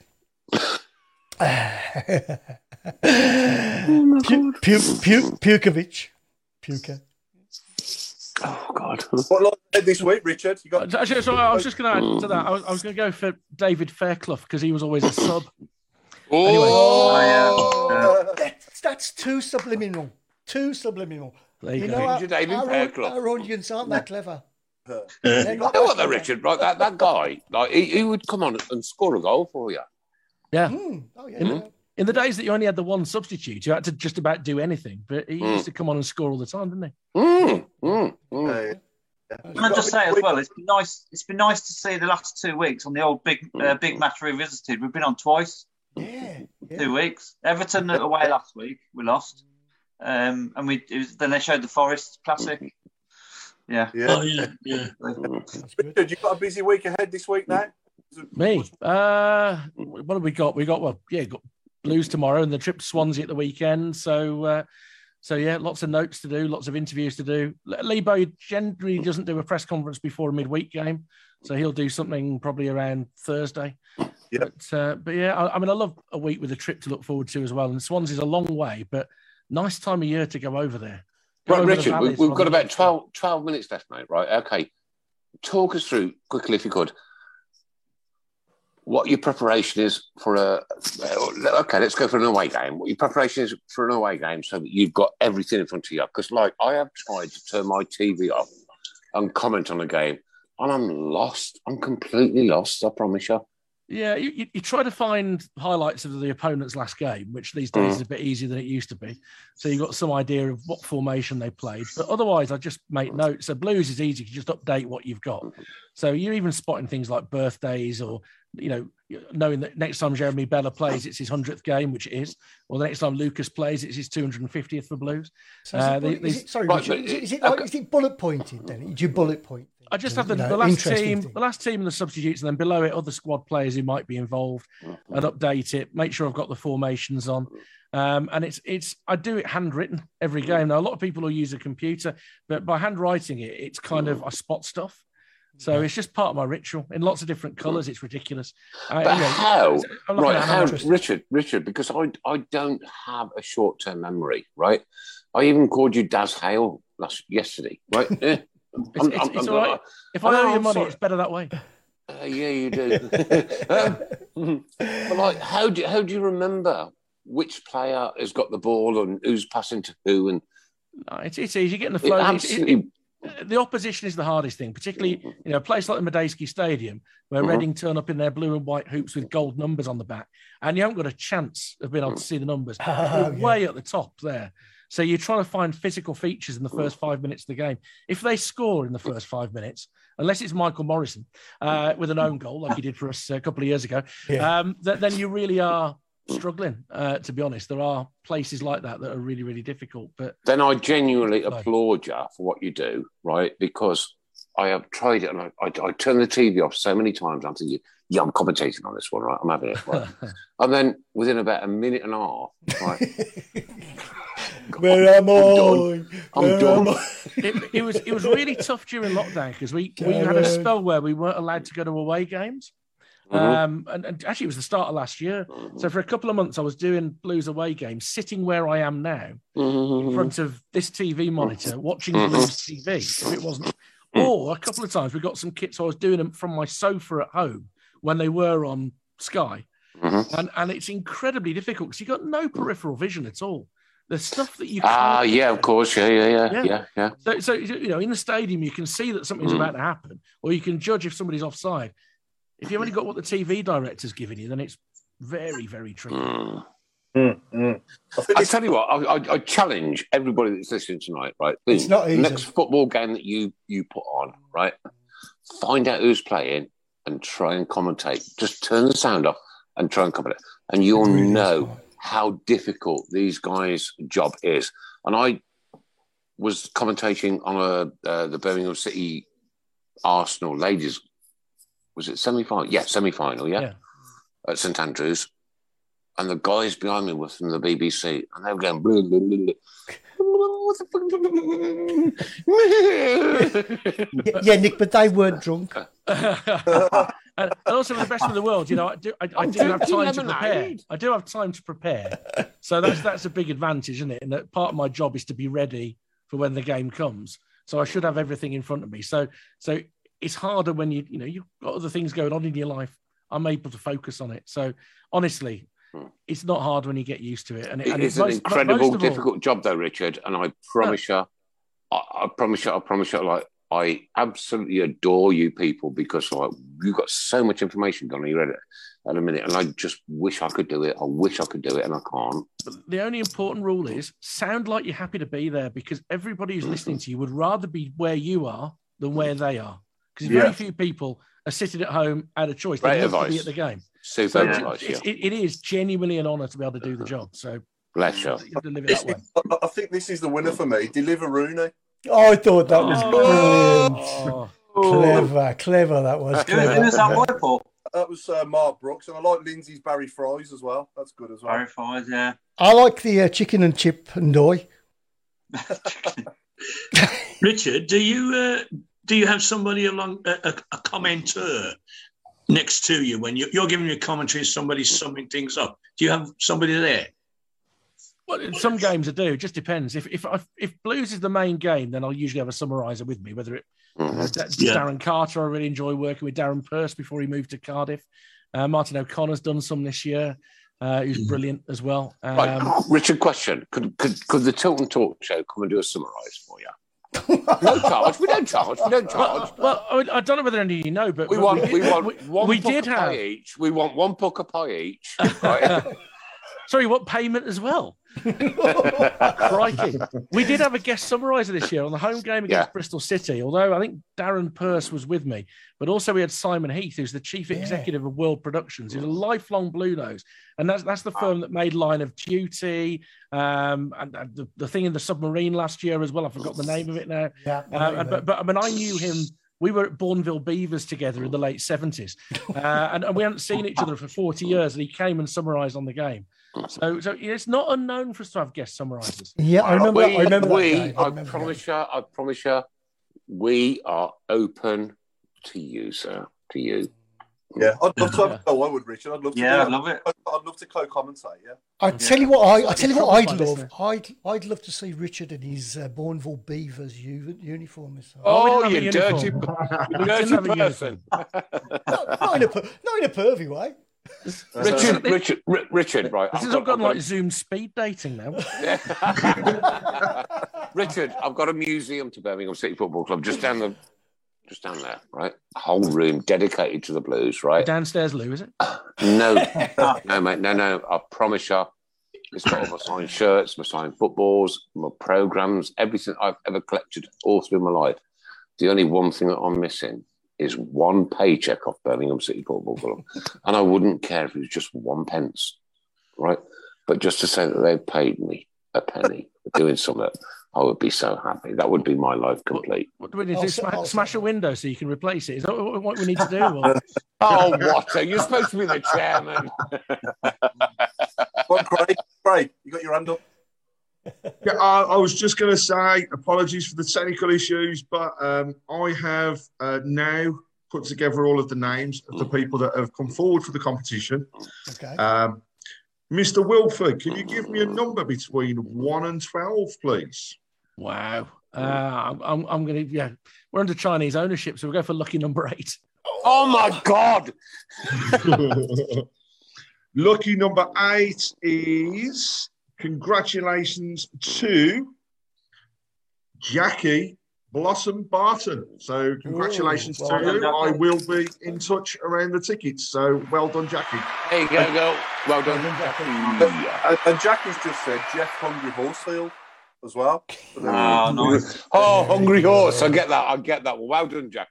Pu- Pu- Pu- Pukovic. Puka. Oh, God. What line ahead this week, Richard? You got Actually, so I was just going to add to that. I was, I was going to go for David Fairclough because he was always a sub. Oh, That's, that's too subliminal. Too subliminal. There you You go. know, our, David our, Fairclough. our audience aren't that clever. Uh, They're You know what, that though, clever. Richard? Right, that, that guy, like, he, he would come on and score a goal for you. Yeah. Mm. Oh, yeah. In, yeah. in the days that you only had the one substitute, you had to just about do anything. But he Mm. used to come on and score all the time, didn't he? Mm, mm, mm. uh, Can I just say as well, it's been nice. It's been nice to see the last two weeks on the old big uh, big match revisited. We've been on twice, Yeah. yeah. two weeks. Everton away last week, we lost, um, and we it was, then they showed the Forest Classic. Yeah, yeah. Oh yeah, yeah. Richard, you've got a busy week ahead this week now. Me? Uh, what have we got? We got well, yeah, got Blues tomorrow and the trip to Swansea at the weekend. So, uh, so yeah, lots of notes to do, lots of interviews to do. Le- Lebo generally doesn't do a press conference before a midweek game, so he'll do something probably around Thursday. Yeah. But, uh, but yeah, I, I mean, I love a week with a trip to look forward to as well. And Swansea's a long way, but nice time of year to go over there. Go Right, over the Richard, we, we've got about 12, 12 minutes left, mate. Right, okay. Talk us through quickly, if you could, what your preparation is for a. Uh, okay, let's go for an away game. What your preparation is for an away game, so that you've got everything in front of you. Because, like, I have tried to turn my TV off and comment on a game, and I'm lost. I'm completely lost. I promise you. Yeah, you, you, you try to find highlights of the opponent's last game, which these days mm. is a bit easier than it used to be. So you've got some idea of what formation they played. But otherwise, I just make notes. So Blues is easy; you just update what you've got. Mm-hmm. So you're even spotting things like birthdays or you know, knowing that next time Jeremie Bela plays, it's his hundredth game, which it is, or the next time Lucas plays, it's his two hundred and fiftieth for Blues. So is, Uh, it, the- is it, sorry, Right, Richard, is it, is it- it, like, is it bullet pointed then? Do you bullet point? I just have the, You know, the last team, thing. the last team and the substitutes, and then below it, other squad players who might be involved, Mm-hmm. and update it. Make sure I've got the formations on, um, and it's it's I do it handwritten every game. Now a lot of people will use a computer, but by handwriting it, it's kind of I spot stuff. So it's just part of my ritual in lots of different colours. It's ridiculous. I- But you know, how? I'm Right, how, Richard, Richard, because I I don't have a short term memory, right? I even called you Daz Hale last yesterday, right? [LAUGHS] Eh, It's, it's, it's all right. If I owe you money, sorry. it's better that way. Uh, yeah, you do. [LAUGHS] um, but like, how do how do you remember which player has got the ball and who's passing to who? And No, it's, it's easy getting the it flow. It- absolutely, the opposition is the hardest thing, particularly you know a place like the Madejski Stadium where Mhm. Reading turn up in their blue and white hoops with gold numbers on the back, and you haven't got a chance of being able to see the numbers. [LAUGHS] Oh, yeah. way at the top there. So you're trying to find physical features in the first five minutes of the game. If they score in the first five minutes, unless it's Michael Morrison uh, with an own goal like he did for us a couple of years ago, Yeah. um, th- then you really are struggling. Uh, to be honest, there are places like that that are really, really difficult. But then I genuinely Right. applaud you for what you do, right? Because I have tried it and I, I, I turn the TV off so many times. I'm thinking, yeah, I'm commentating on this one, right? I'm having it. Right? [LAUGHS] and then within about a minute and a half, right? [LAUGHS] Where am I? I'm Where done. I? [LAUGHS] it, it was it was really tough during lockdown because we, we had a spell where we weren't allowed to go to away games. Mhm. Um, and, and actually, it was the start of last year. So for a couple of months, I was doing Blues away games, sitting where I am now, in front of this TV monitor, watching Mhm. Blues TV. If it wasn't, or a couple of times we got some kits. So I was doing them from my sofa at home when they were on Sky, and and it's incredibly difficult because you have got no peripheral vision at all. The stuff that you Ah, yeah, of course, yeah, yeah, yeah, Yeah. yeah, yeah. so, so you know, in the stadium, you can see that something's about to happen, or you can judge if somebody's offside. If you've only got what the TV director's giving you, then it's very, very tricky. Mm. I think I this, tell you what, I, I, I challenge everybody that's listening tonight, right? It's not easy. Next football game that you you put on, right? Find out who's playing and try and commentate. Just turn the sound off and try and commentate, and you'll Really know hard. how difficult these guys' job is. And I was commentating on a uh, the Birmingham City Arsenal ladies. Was it semi final? Yeah, semi final. Yeah, Yeah. at St Andrews. And the guys behind me were from the BBC, and they were going. Blah, blah, blah, blah. Yeah, [LAUGHS] yeah, Nick, but they weren't drunk. [LAUGHS] and, and also, the best in the world, you know, I do, I, I oh, do have time to prepare. I do have time to prepare, so that's that's a big advantage, isn't it? And that part of my job is to be ready for when the game comes. So I should have everything in front of me. So so it's harder when you you know you've got other things going on in your life. I'm able to focus on it. So honestly, hmm. it's not hard when you get used to it. And, it, It and is most- an most incredible, of all- difficult job, though, Richard. And I promise you, I, I promise you, I promise you, like I absolutely adore you people because like you've got so much information done. You read it at a minute, and I just wish I could do it. I wish I could do it, and I can't. the only important rule is sound like you're happy to be there because everybody who's hmm. listening to you would rather be where you are than where they are. Because very few people are sitting at home out a choice. Great They want to advice. be at the game. Super So advice, it's- yeah. it- it is genuinely an honour to be able to do the job. So Bless you. you have to live it that way. I, I think this is the winner for me. Deliver Rooney. Oh, I thought that was brilliant. Oh, Clever, clever that was. Who, who was that Clever. for? That was uh, Mark Brooks, and I like Lindsay's Barry Fries as well. That's good as well. Barry Fries, yeah. I like the uh, chicken and chip and doy. [LAUGHS] [LAUGHS] Richard, do you uh, do you have somebody along a, a, a commenter next to you when you're, you're giving your commentary? Somebody's summing things up. Do you have somebody there? Well, in some games I do. It just depends. If if if blues is the main game, then I'll usually have a summariser with me. Whether it Mhm. that's Yeah. Darren Carter, I really enjoy working with Darren Purse before he moved to Cardiff. Uh, Martin O'Connor's done some this year. Uh, who's brilliant as well. Um, Right, Richard, question: Could could could the Tilton Talk Show come and do a summarise for you? No charge. We don't charge. We don't charge. Well, I, I don't know whether any of you know, but We want did- we want we, one. we did pie have. each. We want one Pukka pie each. [LAUGHS] Right? Sorry, what payment as well? [LAUGHS] Crikey. We did have a guest summariser this year on the home game against Yeah. Bristol City, although I think Darren Purse was with me. But also we had Simon Heath, who's the chief executive of World Productions, who's a lifelong Blue Nose. And that's that's the firm that made Line of Duty, um, and, and the, the thing in the submarine last year as well. I forgot the name of it now. Yeah, Uh, and- but, but I mean, I knew him. We were at Bournville Beavers together in the late 70s, [LAUGHS] uh, and, and we hadn't seen each other for 40 years. And he came and summarised on the game. So, so it's not unknown for us to have guest summarisers. Yeah, I remember. We, I remember. we game. I I remember promise you, I promise you, we are open to you, sir. To you. Yeah, I'd love to have a go. I would, Richard. I'd love to. Yeah, do I'd love it. I'd, I'd love to co-commentate. Yeah. I tell you what, I, I tell you what, I'd love. I'd, I'd love to see Richard in his uh, Bournville Beavers u- uniform. This time. Oh, we you didn't have a dirty, uniform. We [LAUGHS] dirty didn't have a person. not, not in a per- not in a pervy way. Richard, Richard, Ri- Richard, right. This I've has all gone like Zoom speed dating now. [LAUGHS] Richard, I've got a museum to Birmingham City Football Club just down the, just down there, right? A whole room dedicated to the Blues, right? Downstairs, Lou, is it? No, no, mate, no, no. I promise you, it's got all my signed shirts, my signed footballs, my programs, everything I've ever collected all through my life. The only one thing that I'm missing is one paycheck off Birmingham City Football Club, [LAUGHS] and I wouldn't care if it was just one pence, right? But just to say that they've paid me a penny for doing [LAUGHS] something, I would be so happy. That would be my life complete. What do we need to do? Oh, Sma- oh, oh. smash a window so you can replace it? Is that what what we need to do? Or- [LAUGHS] Oh, what? Are you supposed to be the chairman? Well, Craig, Craig, you got your hand up. Yeah, I, I was just going to say apologies for the technical issues, but um, I have uh, now put together all of the names of the people that have come forward for the competition. Okay. Um, Mr. Wilford, can you give me a number between 1 and 12, please? wow. Uh, I'm, I'm, I'm going to, yeah, we're under Chinese ownership, so we'll go for lucky number eight. Oh my God! [LAUGHS] Lucky number eight is congratulations to Jackie Blossom Barton. So, congratulations Ooh, well to you. Jackie. I will be in touch around the tickets. So, well done, Jackie. There you go, girl. Well done. And, and Jackie's just said Jeff Hungry Horsfield as well. Oh, nice. Oh, oh hungry horse. I get that. I get that. Well, well done, Jackie.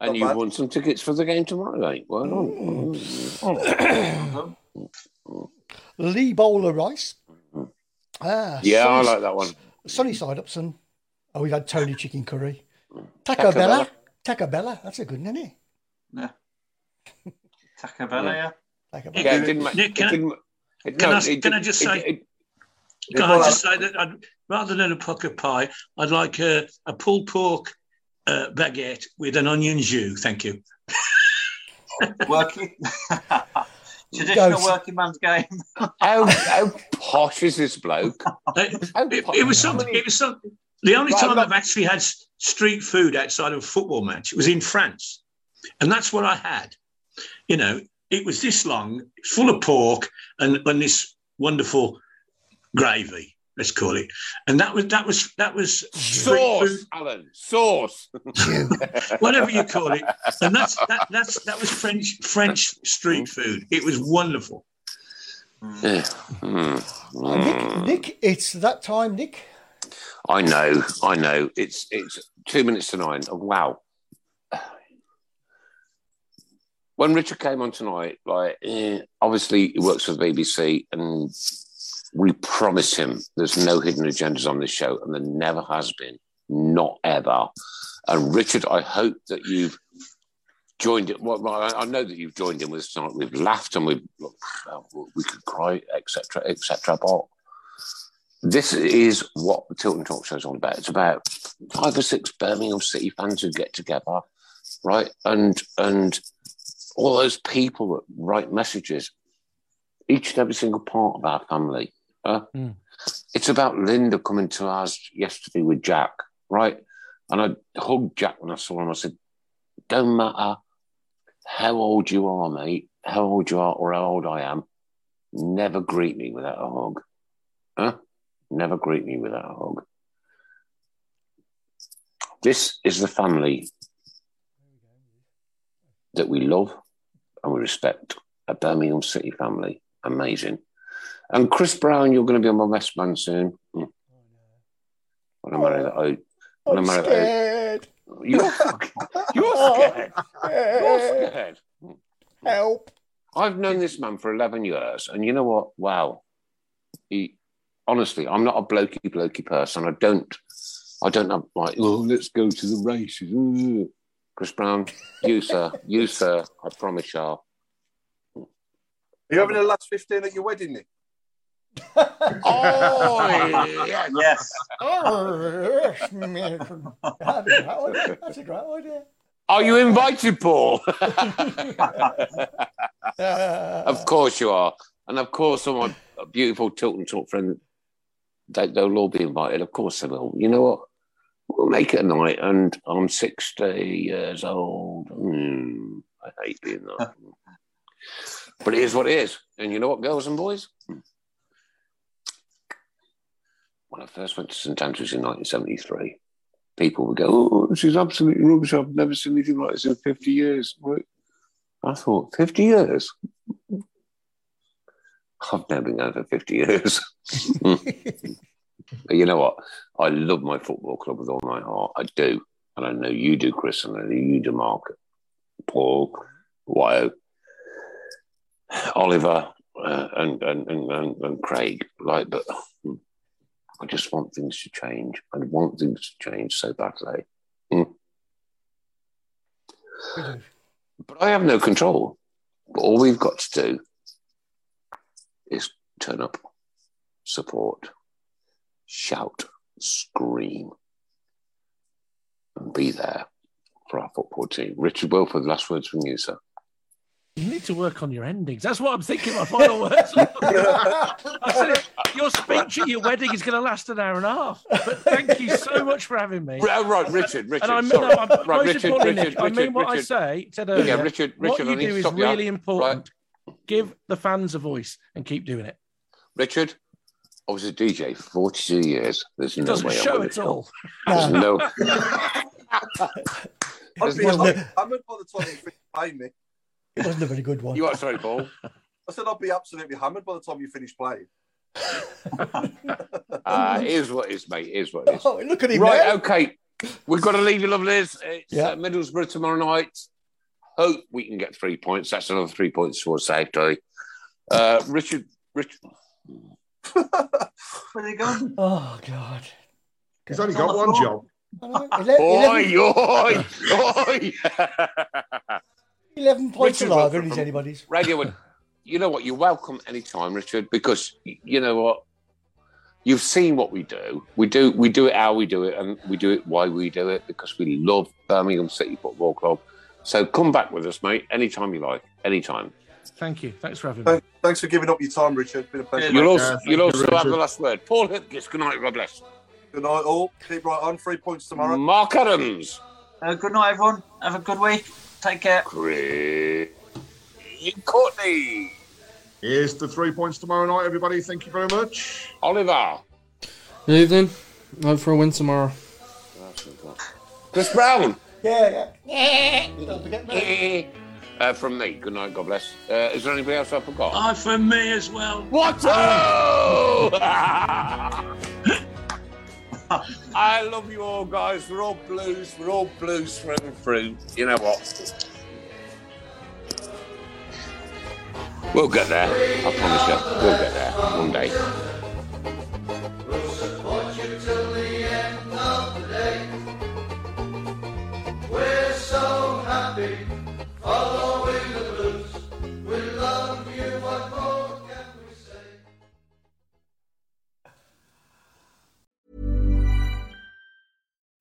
And Not you bad. won some tickets for the game tomorrow, mate. Well done. Mm. Oh. [COUGHS] Lee Bowler Rice. Ah, Yeah, I like that one. Sunny side ups and oh, we've had Tony chicken curry. Taco, Taco Bella. Bella. Taco Bella. That's a good one, isn't it? Yeah. Taco Bella, yeah. Taco Bella. Yeah, it didn't make it can I- didn't- it- can no, I- it can I just it- say- it- Can I just say that I'd, rather than a poker pie, I'd like a, a pulled pork uh, baguette with an onion jus. Thank you. Working. [LAUGHS] Traditional Ghost. working man's game. [LAUGHS] how, how posh is this bloke? It, it- it was something. It was something. The only Right, time look- I've actually had street food outside of a football match it was in France, and that's what I had. You know, it was this long, full of pork, and, and this wonderful gravy. Let's call it, and that was that was that was. Sauce, Alan. Sauce. [LAUGHS] whatever you call it. And that's that, that's that was French French street food. It was wonderful. Yeah. Mm. Uh, Nick, Nick, it's that time, Nick. I know, I know. It's it's two minutes to nine. Oh, wow. When Richard came on tonight, like eh, obviously he works for the BBC, and we promise him there's no hidden agendas on this show, and there never has been, not ever. And Richard, I hope that you've joined it. Well, I know that you've joined in with us tonight. We've laughed and we've we could cry, etc., etc. But this is what the Tilton Talk Show is all about. It's about five or six Birmingham City fans who get together, right? And and all those people that write messages, each and every single part of our family. Mm. It's about Linda coming to us yesterday with Jack, right? And I hugged Jack when I saw him. I said, "Don't matter how old you are, mate, how old you are or how old I am, never greet me without a hug. Huh? Never greet me without a hug. This is the family that we love and we respect. A Birmingham City family. Amazing. And Chris Browne, you're going to be on my best man soon. Mm. When I marry that out. When I'm I marry that scared. out. You're, [LAUGHS] fucking- you're scared. You're scared. Help. I've known this man for 11 years, and you know what? Wow. He, honestly, I'm not a blokey blokey person. I don't, I don't have like, oh, let's go to the races. Ooh. Chris Browne, you sir, you sir, I promise you. Are you having a last 15 at your wedding, Nick? Oh, yes. Yes. Oh, yes, man. That'd be a great idea. That's a great idea. Are you invited, Paul? [LAUGHS] [LAUGHS] Of course you are. And of course, all my beautiful Tilton Talk friend, they, they'll all be invited. Of course they will. You know what? We'll make it a night, and I'm 60 years old. Hmm, I hate being that. [LAUGHS] but it is what it is. And you know what, girls and boys? When I first went to St Andrews in 1973, people would go, Oh, this is absolutely rubbish. I've never seen anything like this in 50 years. I thought, 50 years? I've never been going for 50 years. [LAUGHS] you know what? I love my football club with all my heart. I do. And I know you do, Chris, and I know you do, Mark, Paul, Wyatt, Oliver, uh, and, and, and, and, Craig. Like, but I just want things to change. I want things to change so badly. Hmm. But I have no control. But all we've got to do is turn up, support, shout, scream, and be there for our football team. Richard Wilford, last words from you, sir. You need to work on your endings. That's what I'm thinking. My final words. [LAUGHS] I said your speech at your wedding is going to last an hour and a half. But thank you so much for having me. Right, right, Richard, Richard. And I mean, sorry. no, I'm, right, most Richard, importantly, Richard, Nick, I mean Richard, what Richard. I say, said Yeah, Richard, Richard, what Richard, I you need do to is stop you. really important. Give the fans a voice and keep doing it. Richard, I was a DJ for 42 years. There's It no doesn't way show I'm at all. There's no. I'd be wasn't I'm, I'm by the time you finish playing me. It wasn't a very good one. You are sorry, Paul. I said I'll be absolutely hammered by the time you finish playing. [LAUGHS] Uh, it is what it is, mate. It is what it is. Oh, look at him Right, now. okay. We've got to leave you, lovelies. It's Yeah. uh, Middlesbrough tomorrow night. Hope we can get three points. That's another three points towards safety. Uh, Richard, Richard, [LAUGHS] Where they going? Oh, God. He's only got one job. oi, oi, oi. [LAUGHS] 11 points Richard alive, Wilford is anybody's. Radio One. You know what? You're welcome anytime, Richard, because you know what? You've seen what we do. We do we do it how we do it, and we do it why we do it because we love Birmingham City Football Club. So come back with us, mate, anytime you like, anytime. Thank you. Thanks for having me. Thanks for giving up your time, Richard. It's Been a pleasure. You'll also you'll also have the last word. Paul Hipkiss, good night, God bless. Good night, all. Keep right on. Three points tomorrow. Mark Adams. Uh, good night, everyone. Have a good week. Take care. Chris Courtney. Here's the three points tomorrow night, everybody. Thank you very much. Oliver. Good evening. Hope for a win tomorrow. Chris Browne. Yeah, yeah. Don't forget me. Uh, from me, good night, God bless. Uh, is there anybody else I forgot? Oh, for me as well. What? Oh! [LAUGHS] [LAUGHS] I love you all, guys. We're all blues. We're all blues through and through. You know what? We'll get there. I promise you. We'll get there one day. We'll support you till the